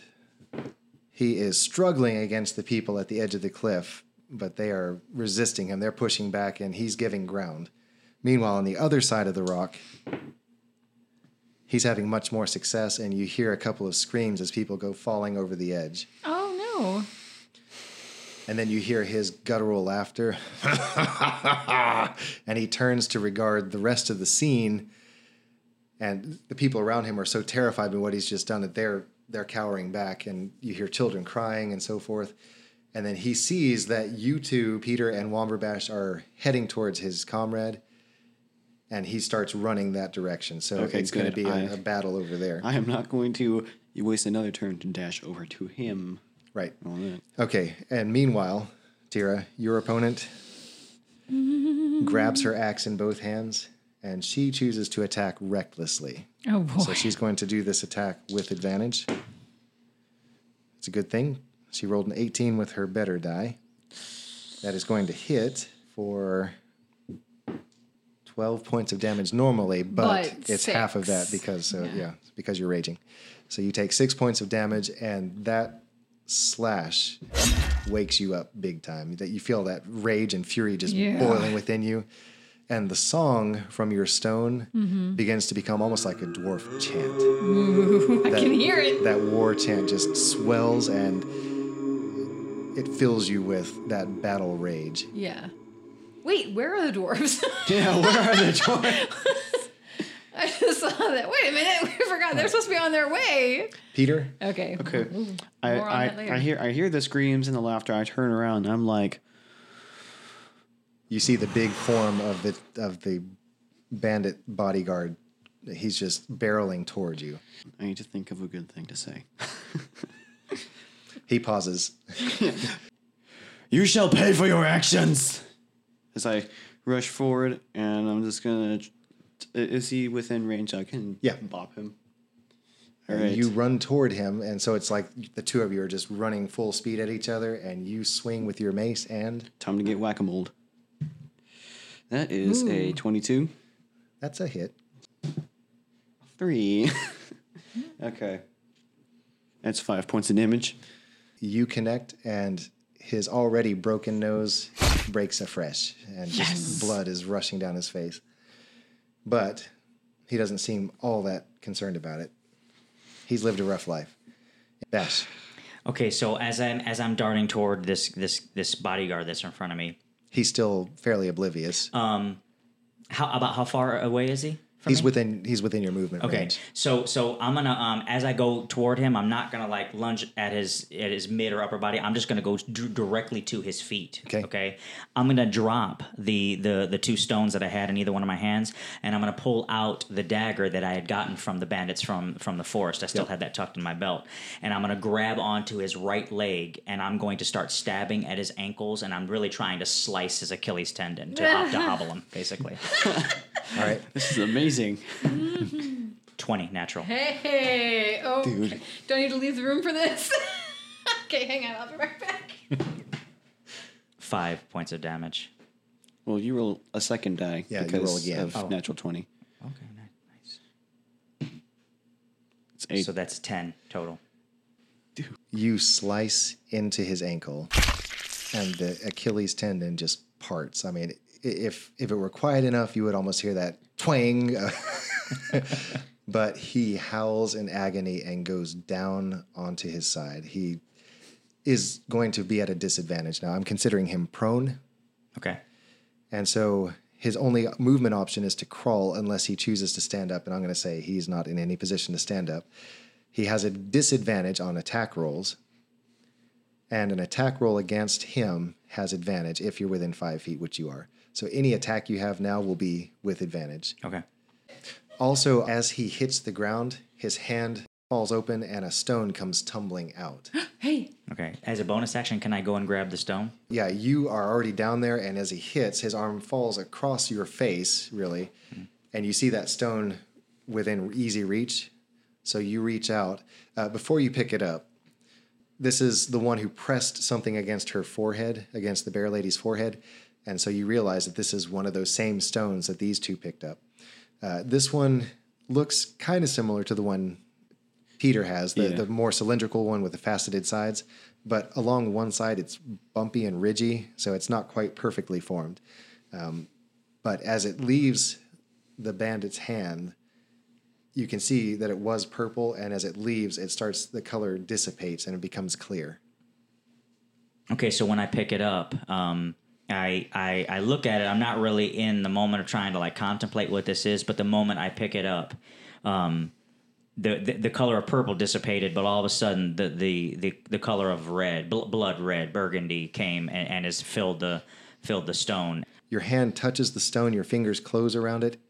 he is struggling against the people at the edge of the cliff, but they are resisting him. They're pushing back, and he's giving ground. Meanwhile, on the other side of the rock, he's having much more success, and you hear a couple of screams as people go falling over the edge. Oh And then you hear his guttural laughter. and he turns to regard the rest of the scene. And the people around him are so terrified by what he's just done that they're they're cowering back and you hear children crying and so forth. And then he sees that you two, Peter and Womberbash, are heading towards his comrade. And he starts running that direction. So Okay, it's going to be a, I- a battle over there. I am not going to waste another turn to dash over to him. Right. on. Okay, and meanwhile, Tira, your opponent grabs her axe in both hands and she chooses to attack recklessly. Oh boy. So she's going to do this attack with advantage. It's a good thing. She rolled an 18 with her better die. That is going to hit for 12 points of damage normally, but, But it's half of that because so yeah. Yeah. because you're raging. So you take 6 points of damage and that slash wakes you up big time. That you feel that rage and fury just Yeah. boiling within you. And the song from your stone Mm-hmm. begins to become almost like a dwarf chant I can hear it. that war chant just swells and it fills you with that battle rage. Yeah. Wait, where are the dwarves? Yeah, where are the dwarves? I just saw that. Wait a minute, we forgot they're supposed to be on their way. Peter, Okay. Okay. I, More on that later. I, I hear I hear the screams and the laughter. I turn around and I'm like, you see the big form of the of the bandit bodyguard. He's just barreling towards you. I need to think of a good thing to say. He pauses. You shall pay for your actions. As I rush forward, and I'm just gonna. Is he within range? I can Yeah. bop him. All And right. You run toward him, and so it's like the two of you are just running full speed at each other, and you swing with your mace, and Time to get whack a mole. That is a 22. that's a hit. Three. okay. That's five points of damage. You connect, and his already broken nose breaks afresh, and just blood is rushing down his face. But he doesn't seem all that concerned about it. He's lived a rough life. Yes. Okay, so as I'm as I'm darting toward this this this bodyguard that's in front of me, He's still fairly oblivious. Um, how about how far away is he? From he's me? within he's within your movement Okay, range. so so I'm gonna um as I go toward him, I'm not gonna like lunge at his at his mid or upper body. I'm just gonna go d- directly to his feet. Okay. Okay. I'm gonna drop the the the two stones that I had in either one of my hands, and I'm gonna pull out the dagger that I had gotten from the bandits from from the forest. I still had that tucked in my belt, and I'm gonna grab onto his right leg, and I'm going to start stabbing at his ankles, and I'm really trying to slice his Achilles tendon to, hop, to hobble him, basically. All right. This is amazing. Twenty natural. Hey, oh, Dude. do I need to leave the room for this? okay, hang on, I'll be right back. Five points of damage. Well, you roll a second die Yeah, you because roll again. of Oh. natural 20. Okay, nice. It's eight. So that's 10 total. You slice into his ankle, and the Achilles tendon just parts. I mean, i- if if it were quiet enough, you would almost hear that twang. but he howls in agony and goes down onto his side. He is going to be at a disadvantage now. I'm considering him prone, Okay. and so his only movement option is to crawl unless he chooses to stand up. And I'm going to say he's not in any position to stand up. He has a disadvantage on attack rolls, and an attack roll against him has advantage if you're within five feet, which you are. So any attack you have now will be with advantage. Okay. Also, as he hits the ground, his hand falls open and a stone comes tumbling out. Hey, Okay. As a bonus action, can I go and grab the stone? yeah, you are already down there, and as he hits, his arm falls across your face, really, and you see that stone within easy reach. So you reach out. Uh, before you pick it up, this is the one who pressed something against her forehead, against the bear lady's forehead. And so you realize that this is one of those same stones that these two picked up. Uh, this one looks kind of similar to the one Peter has, the, Yeah. the more cylindrical one with the faceted sides. But along one side, it's bumpy and ridgy, so it's not quite perfectly formed. Um, but as it leaves the bandit's hand, you can see that it was purple, and as it leaves, it starts the color dissipates and it becomes clear. Okay, so when I pick it up, um, I, I I look at it. I'm not really in the moment of trying to like contemplate what this is, but the moment I pick it up, um, the, the the color of purple dissipated, but all of a sudden the the the, the color of red, bl- blood red, burgundy came and, and has filled the filled the stone. Your hand touches the stone, your fingers close around it,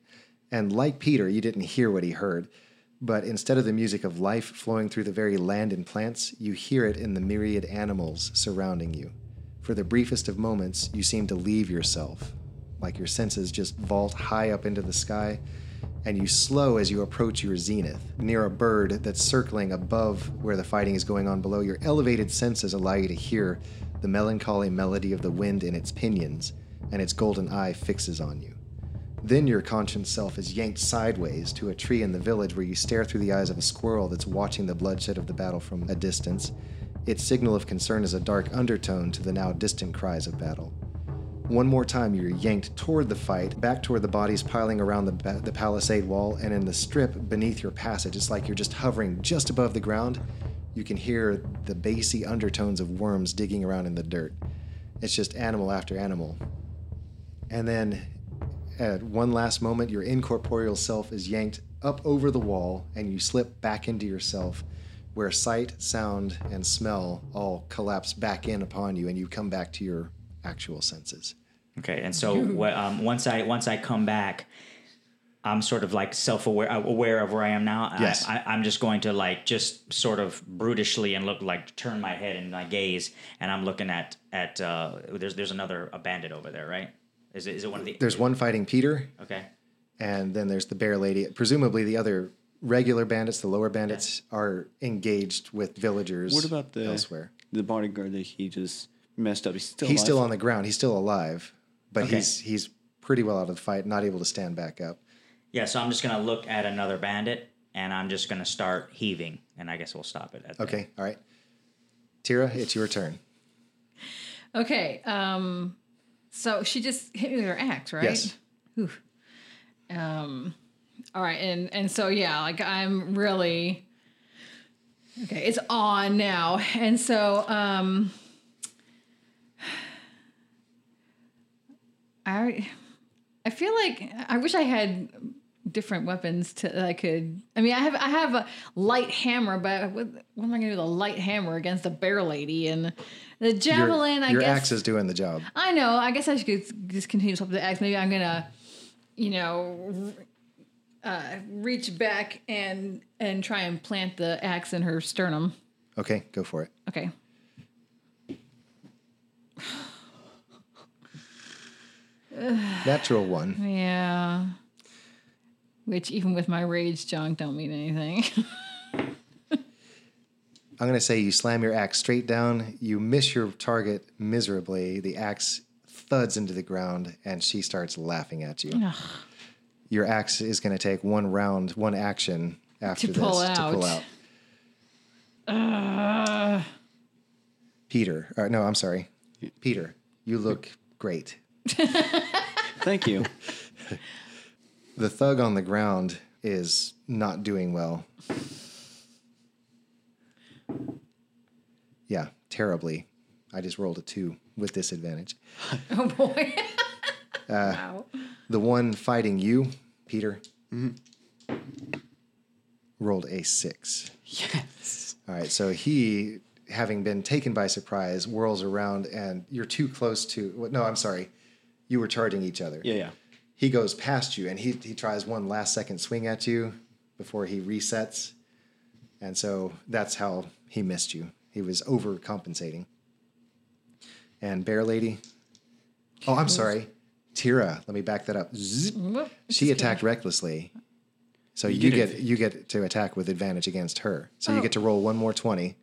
and like Peter, you didn't hear what he heard. But instead of the music of life flowing through the very land and plants, you hear it in the myriad animals surrounding you. For the briefest of moments, you seem to leave yourself, like your senses just vault high up into the sky, and you slow as you approach your zenith, near a bird that's circling above where the fighting is going on below. Your elevated senses allow you to hear the melancholy melody of the wind in its pinions, and its golden eye fixes on you. Then your conscious self is yanked sideways to a tree in the village where you stare through the eyes of a squirrel that's watching the bloodshed of the battle from a distance. Its signal of concern is a dark undertone to the now distant cries of battle. One more time, you're yanked toward the fight, back toward the bodies piling around the, ba- the palisade wall, and in the strip beneath your passage, it's like you're just hovering just above the ground. You can hear the bassy undertones of worms digging around in the dirt. It's just animal after animal. And then at one last moment, your incorporeal self is yanked up over the wall, and you slip back into yourself, where sight, sound, and smell all collapse back in upon you, and you come back to your actual senses. Okay, and so wh- um, once I once I come back, I'm sort of like self aware aware of where I am now. I- Yes. I, I'm just going to like just sort of brutishly and look like turn my head and my gaze, and I'm looking at at uh, there's there's another a bandit over there, right? Is it is it one of the There's one fighting Peter, okay? and then there's the bear lady. Presumably, the other regular bandits, the lower bandits, are engaged with villagers What about the elsewhere. the bodyguard that he just messed up? He's still He's alive? still on the ground. He's still alive, but Okay. he's he's pretty well out of the fight, not able to stand back up. Yeah, so I'm just gonna look at another bandit, and I'm just gonna start heaving, and I guess we'll stop it. At there. Okay, all right. Tira, it's your turn. Okay. Um, so she just hit me with her axe, right? Yes. Whew. Um, all right, and and so yeah, like I'm really okay. It's on now, and so um, I I feel like I wish I had different weapons to that I could. I mean, I have I have a light hammer, but what, what am I going to do with a light hammer against a bear lady and the Your, javelin? I your guess axe is doing the job. I know. I guess I should just continue to swap the axe. Maybe I'm gonna, you know, uh, reach back and and try and plant the axe in her sternum. Okay, go for it. Okay. Natural one. Yeah. Which even with my rage junk don't mean anything. I'm going to say you slam your axe straight down. You miss your target miserably. The axe thuds into the ground, and she starts laughing at you. Your axe is going to take one round, one action after To this pull to pull out. out. Uh, Peter, or no, I'm sorry, Peter. You look great. Thank you. The thug on the ground is not doing well. Yeah, terribly. I just rolled a two with disadvantage. oh boy. Uh, wow. The one fighting you, Peter, rolled a six. yes. All right, so he, having been taken by surprise, whirls around, and you're too close to. No, I'm sorry. You were charging each other. Yeah, yeah. He goes past you, and he he tries one last second swing at you before he resets, and so that's how he missed you. He was overcompensating. And Bear Lady. Oh, I'm sorry, Tira. Let me back that up. Zip. She attacked recklessly. So you, You get get you get to attack with advantage against her. So you Oh. get to roll one more twenty.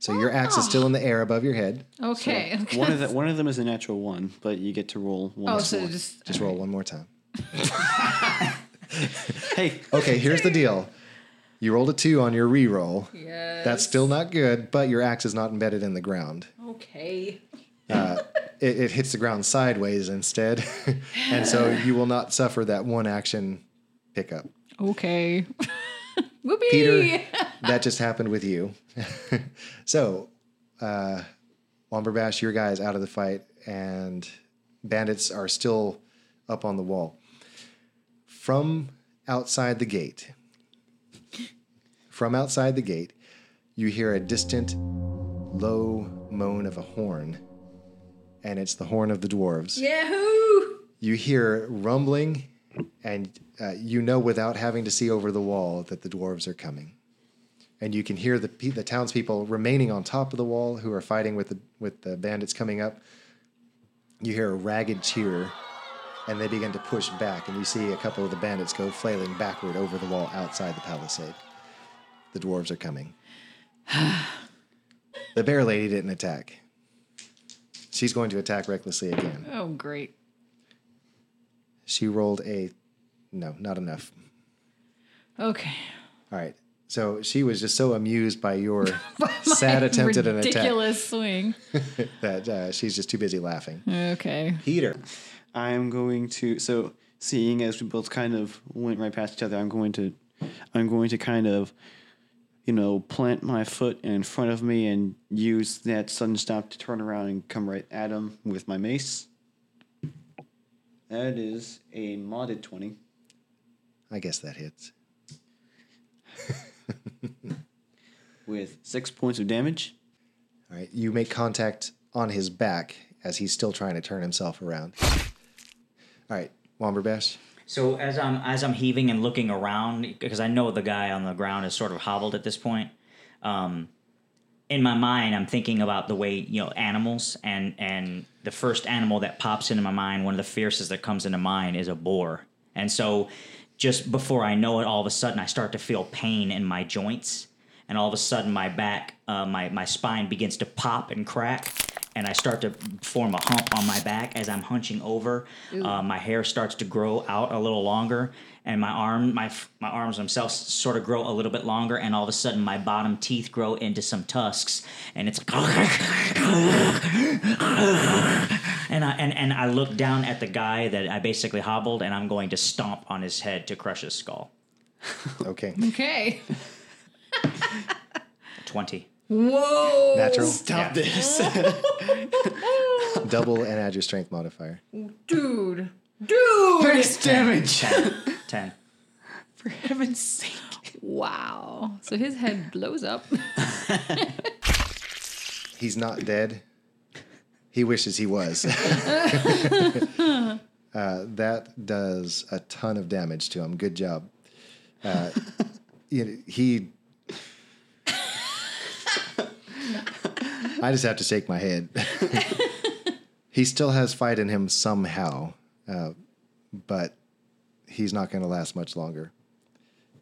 So your axe is still in the air above your head. Okay. okay. One of the, one of them is a natural one, but you get to roll one. oh, more. so just Just roll one more time. hey, Okay, here's the deal. You rolled a two on your re-roll. yes. That's still not good, but your axe is not embedded in the ground. okay. It, it hits the ground sideways instead, and so you will not suffer that one action pickup. Okay. Whoopee. Peter, that just happened with you. so, uh, Womberbash, your guy is out of the fight, and bandits are still up on the wall. From outside the gate, from outside the gate, you hear a distant, low moan of a horn, and it's the horn of the dwarves Yahoo! you hear rumbling, and uh, you know without having to see over the wall that the dwarves are coming. And you can hear the pe- the townspeople remaining on top of the wall who are fighting with the with the bandits coming up. You hear a ragged cheer, and they begin to push back, and you see a couple of the bandits go flailing backward over the wall outside the palisade. The dwarves are coming. the bear lady didn't attack. She's going to attack recklessly again. Oh, great. She rolled a no, not enough. Okay. All right. So she was just so amused by your sad attempt at an attack Ridiculous swing. that uh, she's just too busy laughing. Okay. Peter, I'm going to so seeing as we both kind of went right past each other, I'm going to I'm going to kind of you know plant my foot in front of me and use that sudden stop to turn around and come right at him with my mace. That is a modded twenty. I guess that hits. with six points of damage. All right. You make contact on his back as he's still trying to turn himself around. All right. Womberbash. So as I'm as I'm heaving and looking around, because I know the guy on the ground is sort of hobbled at this point. Um, in my mind, I'm thinking about the way you know animals, and and the first animal that pops into my mind, one of the fiercest that comes into mind, is a boar. And so, just before I know it, all of a sudden I start to feel pain in my joints, and all of a sudden my back, uh, my my spine begins to pop and crack, and I start to form a hump on my back as I'm hunching over. Uh, my hair starts to grow out a little longer, and my arm, my my arms themselves sort of grow a little bit longer, and all of a sudden my bottom teeth grow into some tusks, and it's and I and, and I look down at the guy that I basically hobbled, and I'm going to stomp on his head to crush his skull. Okay. Okay. Twenty. Whoa. Natural. Stop this. Double and add your strength modifier. Dude. Dude. Max damage. Ten. For heaven's sake. Wow. So his head blows up. He's not dead. He wishes he was. uh, that does a ton of damage to him. Good job. Uh, you know, he. I just have to shake my head. he still has fight in him somehow, uh, but he's not going to last much longer.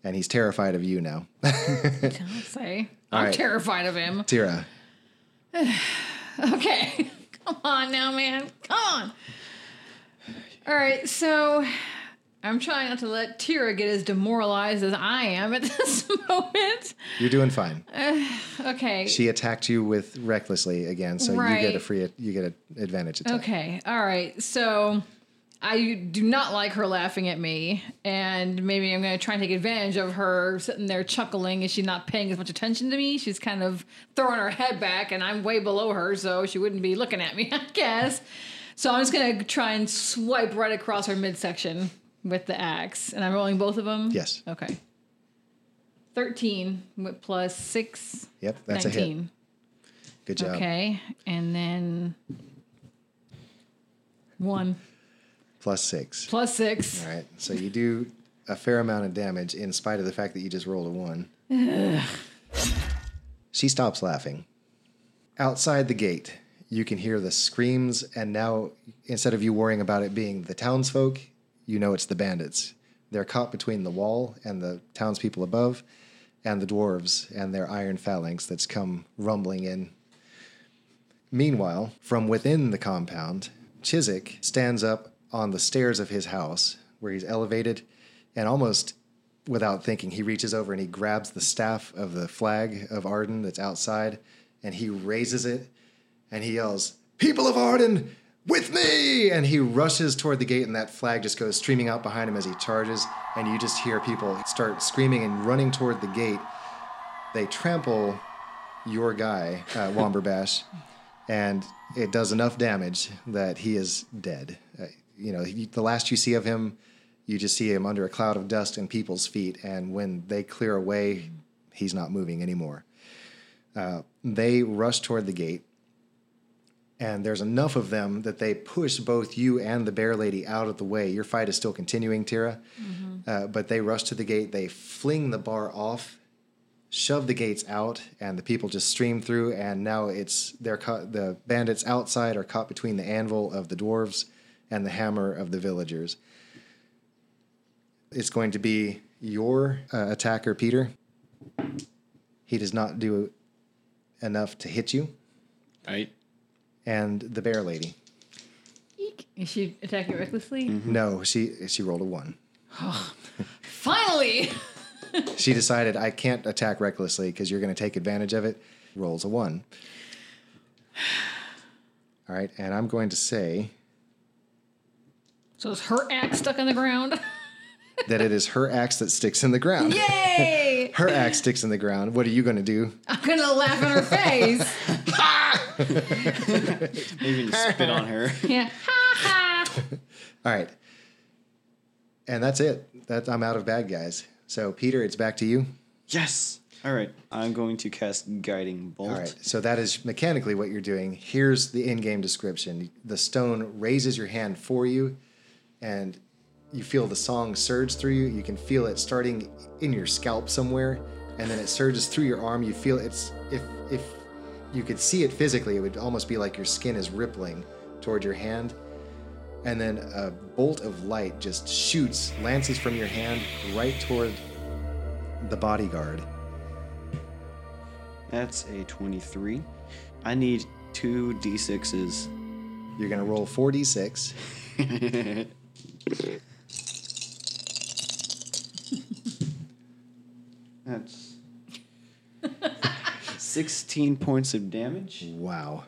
And he's terrified of you now. Don't say. I'm right. terrified of him. Tira, Okay. Come on now, man. Come on. All right. So I'm trying not to let Tira get as demoralized as I am at this moment. You're doing fine. Uh, okay. She attacked you with recklessly again, so you get a free you get an advantage attack. Okay. All right. So I do not like her laughing at me, and maybe I'm going to try and take advantage of her sitting there chuckling Is she not paying as much attention to me. She's kind of throwing her head back, and I'm way below her, so she wouldn't be looking at me, I guess. So I'm just going to try and swipe right across her midsection with the axe, and I'm rolling both of them. Yes. Okay. Thirteen with plus six. Yep, that's a hit. Good job. Okay, and then one Plus six. plus six. All right. So you do a fair amount of damage in spite of the fact that you just rolled a one. she stops laughing. Outside the gate, you can hear the screams, and now instead of you worrying about it being the townsfolk, you know it's the bandits. They're caught between the wall and the townspeople above, and the dwarves and their iron phalanx that's come rumbling in. Meanwhile, from within the compound, Chiswick stands up on the stairs of his house where he's elevated, and almost without thinking, he reaches over and he grabs the staff of the flag of Arden that's outside and he raises it and he yells, People of Arden, with me! And he rushes toward the gate, and that flag just goes streaming out behind him as he charges. And you just hear people start screaming and running toward the gate. They trample your guy, uh, Womberbash, and it does enough damage that he is dead. Uh, you know, he, the last you see of him, you just see him under a cloud of dust and people's feet. And when they clear away, he's not moving anymore. Uh, they rush toward the gate and there's enough of them that they push both you and the bear lady out of the way. Your fight is still continuing, Tira, uh, but they rush to the gate. They fling the bar off, shove the gates out, and the people just stream through. And now it's they're caught. The bandits outside are caught between the anvil of the dwarves and the hammer of the villagers. It's going to be your uh, attacker, Peter. He does not do enough to hit you, Right. And the bear lady. Eek. Is she attacking recklessly? Mm-hmm. No, she she rolled a one. Oh, finally! She decided I can't attack recklessly because you're going to take advantage of it. Rolls a one. All right, and I'm going to say So is her axe stuck on the ground? that it is her axe that sticks in the ground. Yay! Her axe sticks in the ground. What are you going to do? I'm gonna laugh in her face. Maybe even spit on her. Yeah. Ha ha. All right, and that's it. That I'm out of bad guys. So Peter, it's back to you. Yes. All right. I'm going to cast Guiding Bolt. All right. So that is mechanically what you're doing. Here's the in-game description. The stone raises your hand for you, and you feel the song surge through you. You can feel it starting in your scalp somewhere, and then it surges through your arm. You feel it's if if you could see it physically, it would almost be like your skin is rippling toward your hand. And then a bolt of light just shoots, lances from your hand right toward the bodyguard. That's a 23. I need two d6s. You're gonna roll 4d6. That's 16 points of damage. Wow.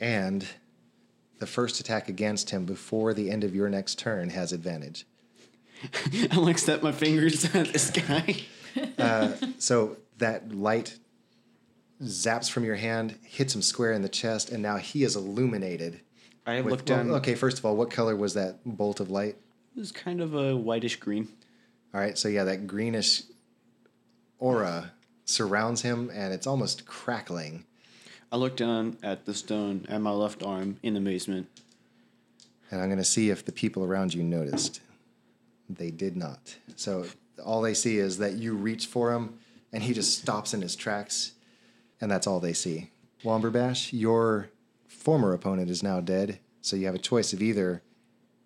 And the first attack against him before the end of your next turn has advantage. I like step my fingers at this guy. Uh, so that light zaps from your hand, hits him square in the chest, and now he is illuminated. I with- looked down. well, okay, first of all, what color was that bolt of light? It was kind of a whitish green. All right, so yeah, that greenish aura surrounds him, and it's almost crackling. I looked down at the stone at my left arm in amazement. And I'm going to see if the people around you noticed. They did not. So all they see is that you reach for him and he just stops in his tracks. And that's all they see. Womberbash, your former opponent is now dead. So you have a choice of either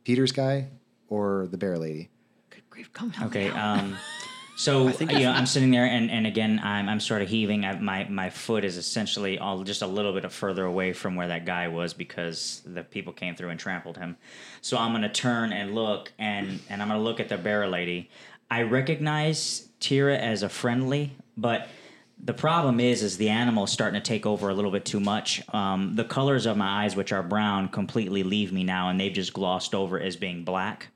Peter's guy or the bear lady. Good grief, calm down. Okay. Um, So you know, I'm sitting there, and, and again, I'm I'm sort of heaving. I, my my foot is essentially all just a little bit further away from where that guy was because the people came through and trampled him. So I'm gonna turn and look, and and I'm gonna look at the bear lady. I recognize Tira as a friendly, but the problem is, is the animal is starting to take over a little bit too much. Um, the colors of my eyes, which are brown, completely leave me now, and they've just glossed over as being black.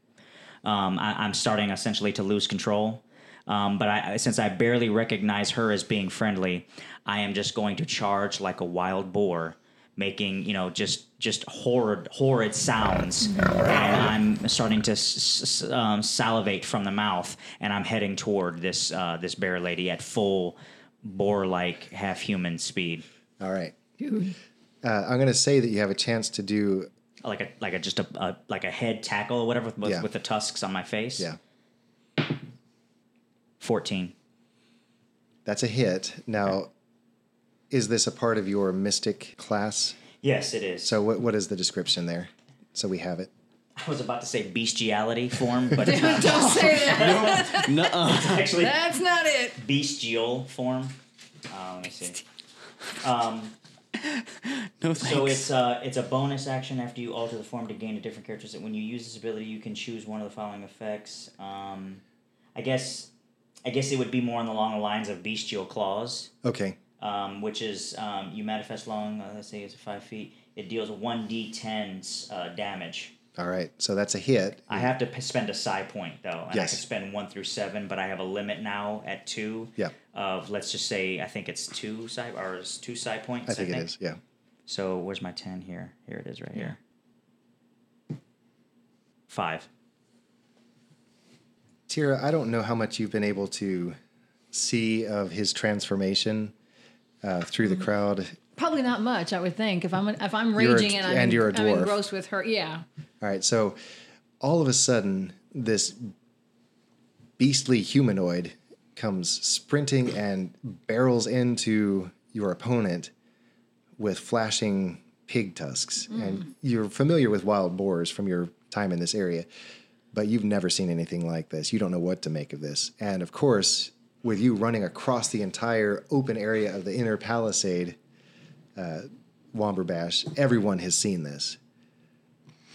Um, I, I'm starting essentially to lose control. Um, but I, since I barely recognize her as being friendly, I am just going to charge like a wild boar, making you know just just horrid horrid sounds, and I'm starting to s- s- um, salivate from the mouth, and I'm heading toward this uh, this bear lady at full boar like half human speed, All right. Uh, I'm going to say that you have a chance to do. like a like a just a, a like a head tackle or whatever with, Yeah. with the tusks on my face. Yeah, fourteen. that's a hit. Now, is this a part of your mystic class? Yes, it is. So, what, what is the description there? So we have it. I was about to say bestiality form, but it's not. Don't say that. Nuh-uh. actually That's not it. bestial form. Uh, let me see. Um, No thanks. so it's uh, it's a bonus action after you alter the form to gain a different character. So when you use this ability, you can choose one of the following effects. Um, I guess I guess it would be more on the along the lines of bestial claws, Okay. um, which is um, you manifest long. Uh, let's say it's five feet. It deals one d10 uh, damage. All right. So that's a hit. I have to p- spend a psi point though, and Yes. I can spend one through seven, but I have a limit now at two. Yeah. Of let's just say I think it's two psi or it's two psi points. I think it is. Yeah. So where's my ten here? Here it is, right here. Five. Tira, I don't know how much you've been able to see of his transformation uh, through the crowd. Probably not much, I would think. If I'm if I'm You're a- raging and I'm, and you're a I'm engrossed with her, yeah. All right. So all of a sudden, this beastly humanoid comes sprinting and barrels into your opponent with flashing pig tusks. And you're familiar with wild boars from your time in this area, but you've never seen anything like this. You don't know what to make of this. And of course, with you running across the entire open area of the inner palisade, uh, Womberbash, everyone has seen this.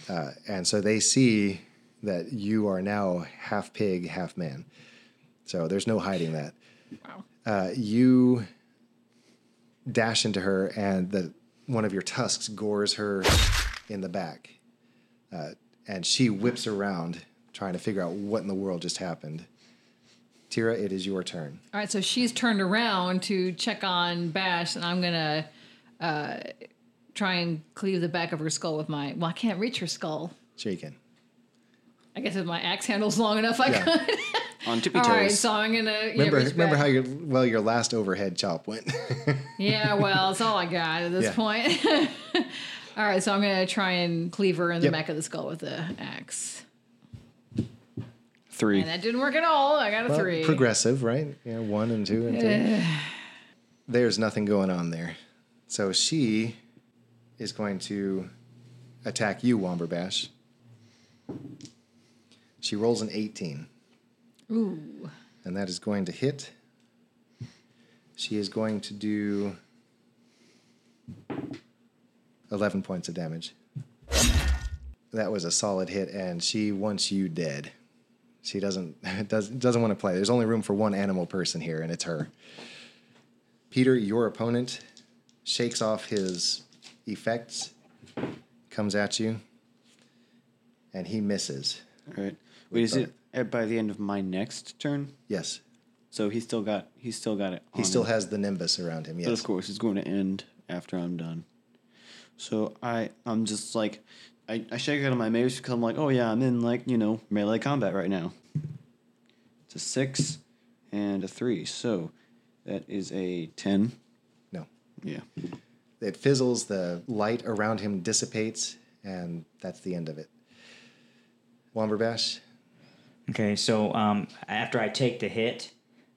Uh, and so they see that you are now half pig, half man. So there's no hiding that. Wow. Uh, you dash into her, and the one of your tusks gores her in the back, uh, and she whips around, trying to figure out what in the world just happened. Tira, it is your turn. All right, so she's turned around to check on Bash, and I'm gonna uh, try and cleave the back of her skull with my. Well, I can't reach her skull. Sure you can. I guess if my axe handle's long enough, I Yeah. could. on tippy All toes. right, so I'm gonna. Yeah, Remember, reach remember back. how your well your last overhead chop went. Yeah, well, it's all I got at this Yeah. point. all right, so I'm gonna try and cleave her in the Yep. back of the skull with the axe, Three. and that didn't work at all. I got a Well, three. Progressive, right? Yeah, one and two and three. There's nothing going on there. So she is going to attack you, Womberbash. She rolls an 18, Ooh, and that is going to hit. She is going to do 11 points of damage. That was a solid hit, and she wants you dead. She doesn't doesn't doesn't want to play. There's only room for one animal person here, and it's her. Peter, your opponent, shakes off his effects, comes at you, and he misses. All right. Wait, is it by the end of my next turn? Yes, So he still got he still got it. he still him. has the nimbus around him. But Yes, of course, it's going to end after I'm done. So I I'm just like I, I shake out of my mace because I'm like, oh yeah, I'm in like you know melee combat right now. It's a six and a three, so that is a ten. no. Yeah. It fizzles. The light around him dissipates, and that's the end of it. Womberbash, Okay, so um, after I take the hit,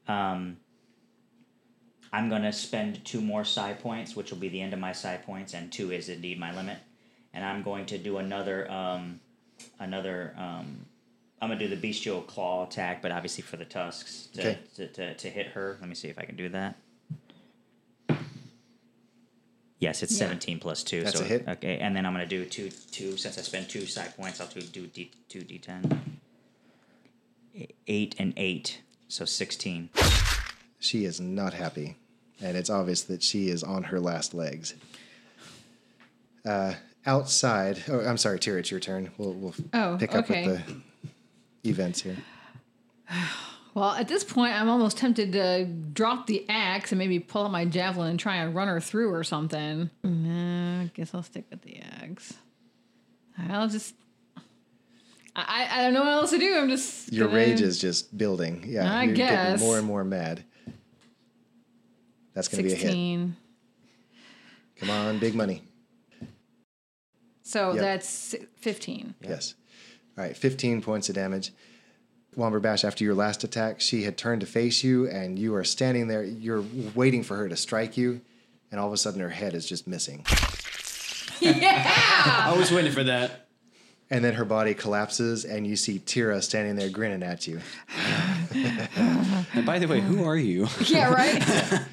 um, I'm gonna spend two more psi points, which will be the end of my psi points, and two is indeed my limit. And I'm going to do another um, another um, I'm gonna do the bestial claw attack, but obviously for the tusks to, Okay. to, to, to hit her. Let me see if I can do that. Yes, it's Yeah. 17 plus two. That's so a hit. Okay, and then I'm gonna do two two since I spend two psi points. I'll do do D, two d10. E- Eight and eight, so 16. She is not happy, and it's obvious that she is on her last legs. Uh, outside, oh, I'm sorry, Tira, it's your turn. We'll, we'll Oh, pick up okay. with the events here. Well, at this point, I'm almost tempted to drop the axe and maybe pull out my javelin and try and run her through or something. Nah, I guess I'll stick with the axe. I'll just. I, I I don't know what else to do. I'm just. Your gonna- rage is just building. Yeah, I you're guess. getting more and more mad. That's going to be a hit. Come on, big money. So Yep. that's si- 15. Yes. All right, 15 points of damage. Womberbash, after your last attack, she had turned to face you, and you are standing there. You're waiting for her to strike you, and all of a sudden her head is just missing. yeah! I was waiting for that. And then her body collapses, and you see Tira standing there grinning at you. And by the way, who are you? Yeah, right?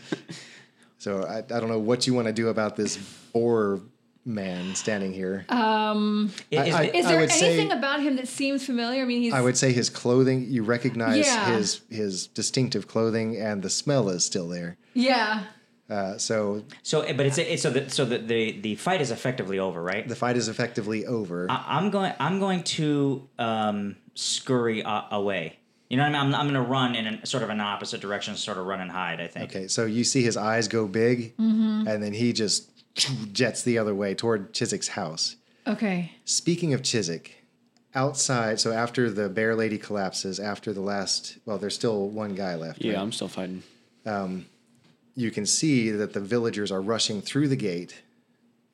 So I, I don't know what you want to do about this boar man standing here. I- is I- it- Is there would say- anything about him that seems familiar? I mean, he's. I would say his clothing, you recognize Yeah. his his distinctive clothing, and the smell is still there. Yeah. Uh, so so, but it's, it's so that so the, the the fight is effectively over, right? the fight is effectively over. I, I'm going. I'm going to um, scurry uh, away. You know what I mean? I'm, I'm going to run in an, sort of an opposite direction, sort of run and hide. I think. Okay, so you see his eyes go big, and then he just jets the other way toward Chiswick's house. Okay. Speaking of Chiswick, outside, so after the bear lady collapses, after the last, well, there's still one guy left. Yeah, right? I'm still fighting. Um, You can see that the villagers are rushing through the gate.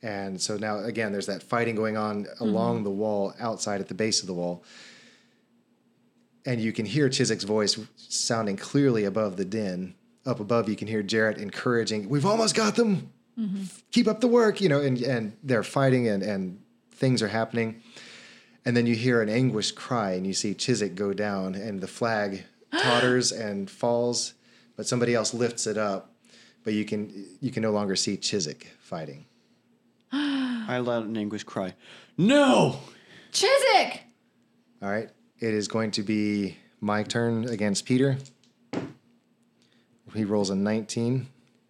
And so now, again, there's that fighting going on along the wall, outside at the base of the wall. And you can hear Chiswick's voice sounding clearly above the din. Up above, you can hear Jarrett encouraging, We've almost got them. Mm-hmm. Keep up the work, you know, and, and they're fighting and, and things are happening. And then you hear an anguished cry, and you see Chiswick go down, and the flag totters and falls, but somebody else lifts it up. But you can you can no longer see Chiswick fighting. I let out an anguished cry. No! Chiswick! All right, it is going to be my turn against Peter. He rolls a 19,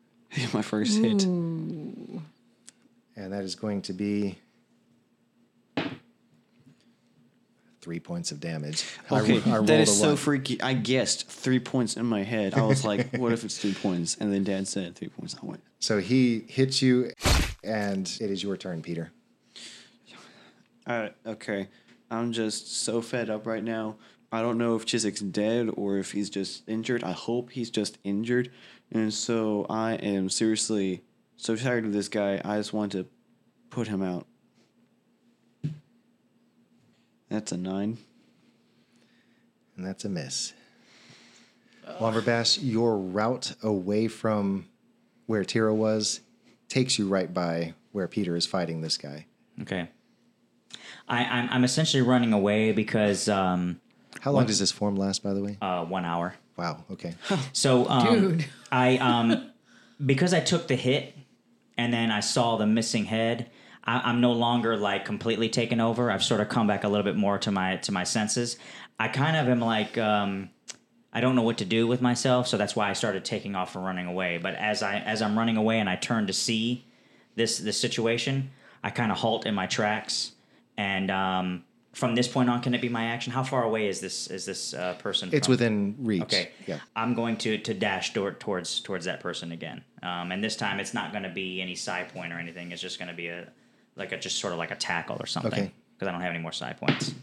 My first hit. and that is going to be three points of damage. I Okay, I rolled that is so freaky. I guessed three points in my head. I was like, what if it's three points? And then dad said three points. I went, So he hits you, and it is your turn, Peter. uh, okay. I'm just so fed up right now. I don't know if Chiswick's dead or if he's just injured. I hope he's just injured. And so I am seriously so tired of this guy. I just want to put him out. That's a nine. And that's a miss. Womberbash, your route away from where Tira was takes you right by where Peter is fighting this guy. Okay. I, I'm I'm essentially running away because um, How long does this form last, by the way? uh, one hour. Wow. Okay. So, um, Dude. I um, because I took the hit and then I saw the missing head. I, I'm no longer like completely taken over. I've sort of come back a little bit more to my to my senses. I kind of am like um, I don't know what to do with myself, so that's why I started taking off and running away. But as I as I'm running away and I turn to see this this situation, I kind of halt in my tracks. And um, from this point on, can it be my action? How far away is this is this uh, person? It's from? within reach. Okay. Yeah. I'm going to to dash toward, towards towards that person again. Um, and this time it's not going to be any psi point or anything. It's just going to be a like a just sort of like a tackle or something. Okay. Because I don't have any more psi points.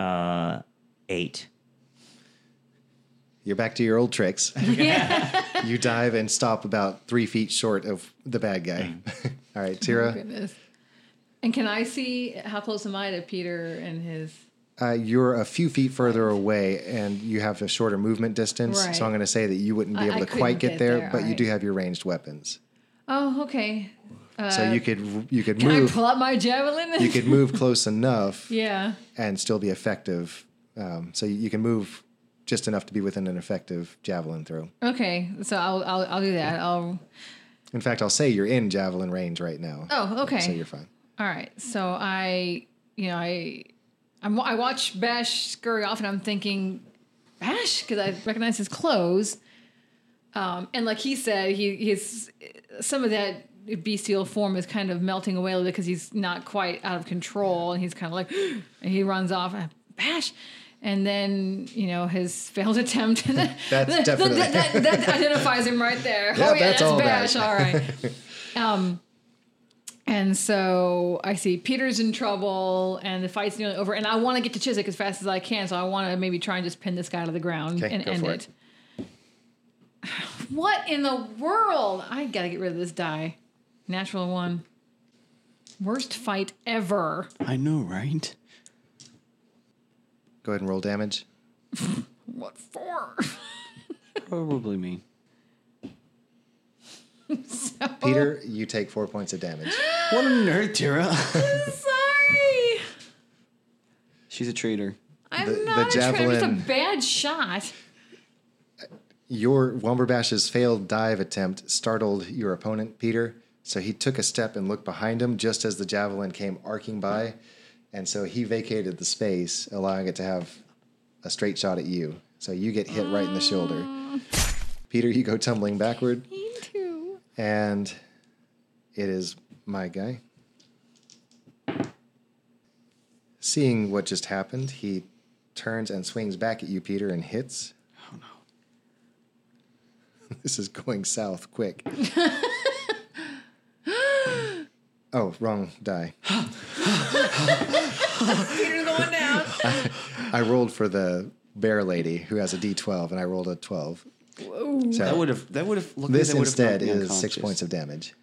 Uh, eight. You're back to your old tricks. Yeah. you dive and stop about three feet short of the bad guy. Mm. All right, Tira. Goodness. And can I see how close am I to Peter and his? Uh, you're a few feet further away, and you have a shorter movement distance. Right. So I'm going to say that you wouldn't be able I to quite get get there, there, but you do have your ranged weapons. Oh, okay. so you could you could move Can I pull out my javelin? you could move close enough yeah. and still be effective. Um, so you can move just enough to be within an effective javelin throw. Okay. So I'll I'll, I'll do that. I'll. In fact, I'll say you're in javelin range right now. Oh, okay. So you're fine. All right. So I, you know, I, I'm, I watch Bash scurry off, and I'm thinking, Bash, because I recognize his clothes. Um, and like he said, he he's some of that bestial form is kind of melting away a little bit because he's not quite out of control, and he's kind of like, and he runs off, Bash. And then you know his failed attempt. That, That's that, definitely- that, that, that identifies him right there. Yeah, oh yeah, that's that's, all Bash. Bash. All right. Um, and so I see Peter's in trouble, and the fight's nearly over. And I want to get to Chiswick as fast as I can, so I want to maybe try and just pin this guy to the ground Okay, and go end for it. What in the world? I gotta get rid of this die. Natural one. Worst fight ever. I know, right? Go ahead and roll damage. What for? Probably me. Peter, you take four points of damage. What a nerd, Tara. Sorry. She's a traitor. I'm The- the not a traitor. I'm just a javelin- bad shot. Your Womberbash's failed dive attempt startled your opponent, Peter. So he took a step and looked behind him just as the javelin came arcing by. And so he vacated the space, allowing it to have a straight shot at you. So you get hit right in the shoulder. Ah. Peter, you go tumbling backward, Me too. And it is my guy. Seeing what just happened, he turns and swings back at you, Peter, and hits. Oh no. This is going south quick. oh, wrong die. Peter's going down. I rolled for the bear lady who has a D12, and I rolled a 12. Whoa. So That would have. That would have. this instead is six points of damage.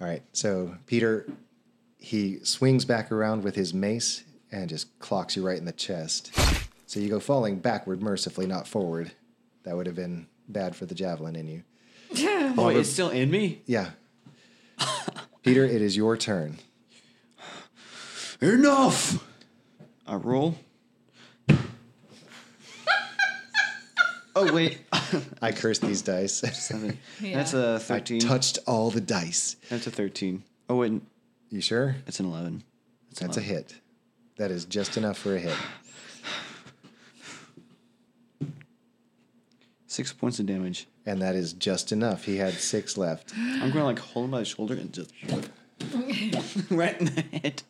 All right, so Peter, he swings back around with his mace and just clocks you right in the chest. So you go falling backward mercifully, not forward. That would have been bad for the javelin in you. Yeah. Oh, it's still in me. Yeah. Peter, it is your turn. Enough. I roll. Oh wait. I cursed these dice. Seven. Yeah. That's a thirteen. I touched all the dice. That's a thirteen. Oh wait, You sure? it's an eleven. It's That's a hit. That is just enough for a hit. Six points of damage. And that is just enough. He had six left. I'm gonna like hold him by the shoulder and just right in the head.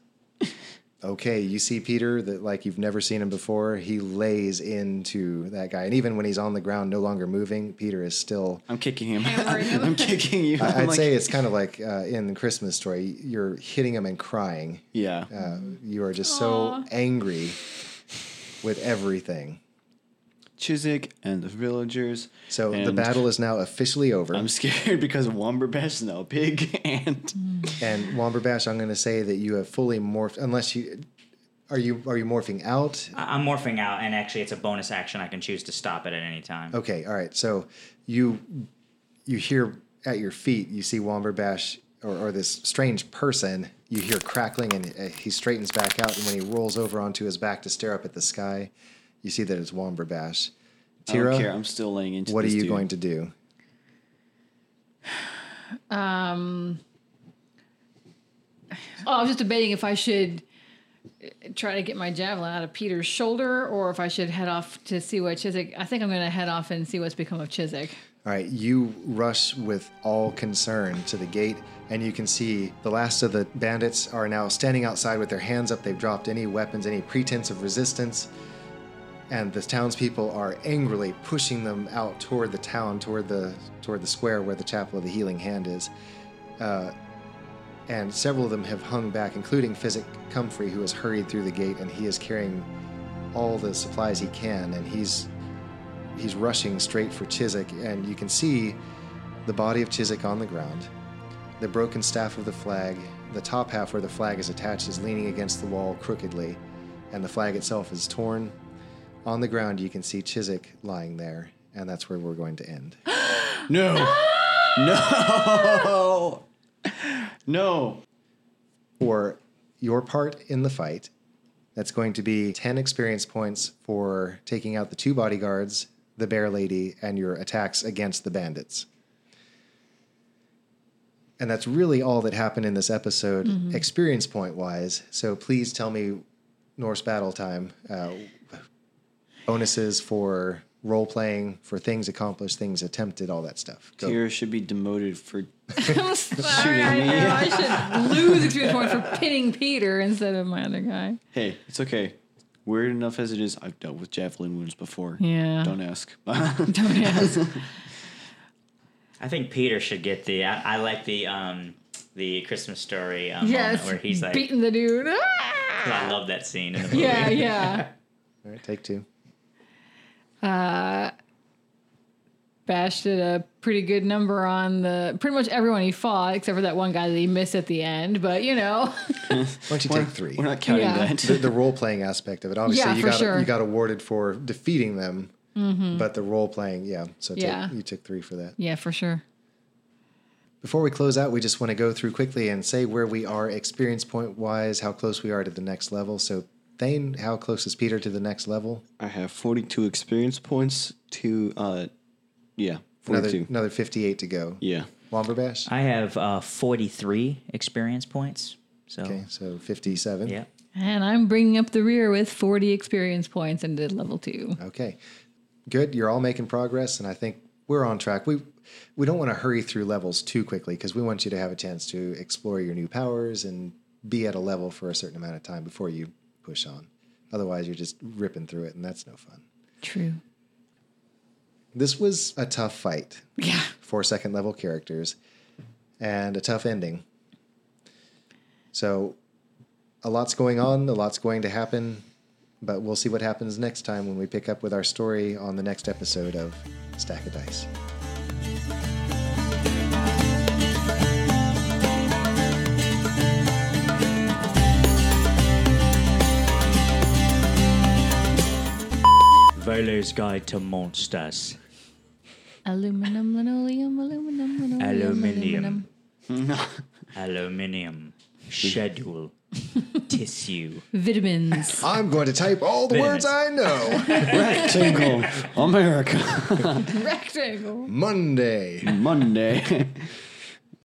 Okay, you see Peter that like you've never seen him before. He lays into that guy, and even when he's on the ground, no longer moving, Peter is still. I'm kicking him. Hammering him. I'm kicking you. I- I'm I'd like- say it's kind of like uh, in the Christmas story. You're hitting him and crying. yeah. Uh, you are just so angry with everything. Chiswick and the villagers. So the battle is now officially over. I'm scared because Womberbash is now big and And Womberbash, I'm going to say that you have fully morphed. Unless you are you are you morphing out? I- I'm morphing out, and actually, it's a bonus action. I can choose to stop it at any time. Okay, all right. So you you hear at your feet, you see Womberbash or, or this strange person. You hear crackling, and uh, he straightens back out. And when he rolls over onto his back to stare up at the sky, you see that it's Womberbash. I don't care. Tira, I'm still laying into what are you dude. going to do? Um, oh, I was just debating if I should uh, try to get my javelin out of Peter's shoulder or if I should head off to see what Chiswick. I think I'm going to head off and see what's become of Chiswick. All right, you rush with all concern to the gate, and you can see the last of the bandits are now standing outside with their hands up. They've dropped any weapons, any pretense of resistance, and the townspeople are angrily pushing them out toward the town, toward the toward the square where the Chapel of the Healing Hand is. Uh, and several of them have hung back, including Physic Comfrey, who has hurried through the gate, and he is carrying all the supplies he can, and he's he's rushing straight for Chiswick, and you can see the body of Chiswick on the ground. The broken staff of the flag, the top half where the flag is attached, is leaning against the wall crookedly, and the flag itself is torn. On the ground, you can see Chiswick lying there, and that's where we're going to end. No. No. no. For your part in the fight, that's going to be 10 experience points for taking out the two bodyguards, the bear lady, and your attacks against the bandits. And that's really all that happened in this episode, experience point wise. So please tell me Norse battle time. Uh, bonuses for role playing, for things accomplished, things attempted, all that stuff. Go. Tira should be demoted for I'm sorry, I know. I should lose experience points for pinning Peter instead of my other guy. Hey, it's okay. Weird enough as it is, I've dealt with javelin wounds before. Yeah. Don't ask. Don't ask. I think Peter should get the. I, I like the um the Christmas story um, yes. where he's like, beating the dude. Ah! I love that scene in the movie. Yeah, yeah. All right, take two. Uh, Bash did a pretty good number on the pretty much everyone he fought, except for that one guy that he missed at the end. But you know, Why don't you take three? We're not counting Yeah. that. the, the role playing aspect of it. Obviously, Yeah, you for got sure. you got awarded for defeating them, mm-hmm. but the role playing, yeah. So take, Yeah. you took three for that. yeah, for sure. Before we close out, we just want to go through quickly and say where we are experience point wise, how close we are to the next level. So, Thane, how close is Peter to the next level? I have 42 experience points to, uh, yeah, 42. Another another fifty eight to go. yeah. Womberbash. I have uh, 43 experience points. So, Okay, so fifty seven. yeah. And I'm bringing up the rear with 40 experience points and did level two. Okay, good. You're all making progress, and I think we're on track. We we don't want to hurry through levels too quickly because we want you to have a chance to explore your new powers and be at a level for a certain amount of time before you push on. Otherwise, you're just ripping through it, and that's no fun. True. This was a tough fight Yeah. for second level characters and a tough ending. So, a lot's going on, a lot's going to happen, but we'll see what happens next time when we pick up with our story on the next episode of Stack of Dice. Volo's Guide to Monsters. Aluminum, linoleum, aluminum, linoleum, Aluminium. Aluminium. Schedule. Tissue. Vitamins. I'm going to type all the words I know. Rectangle. America. Rectangle. Monday. Monday.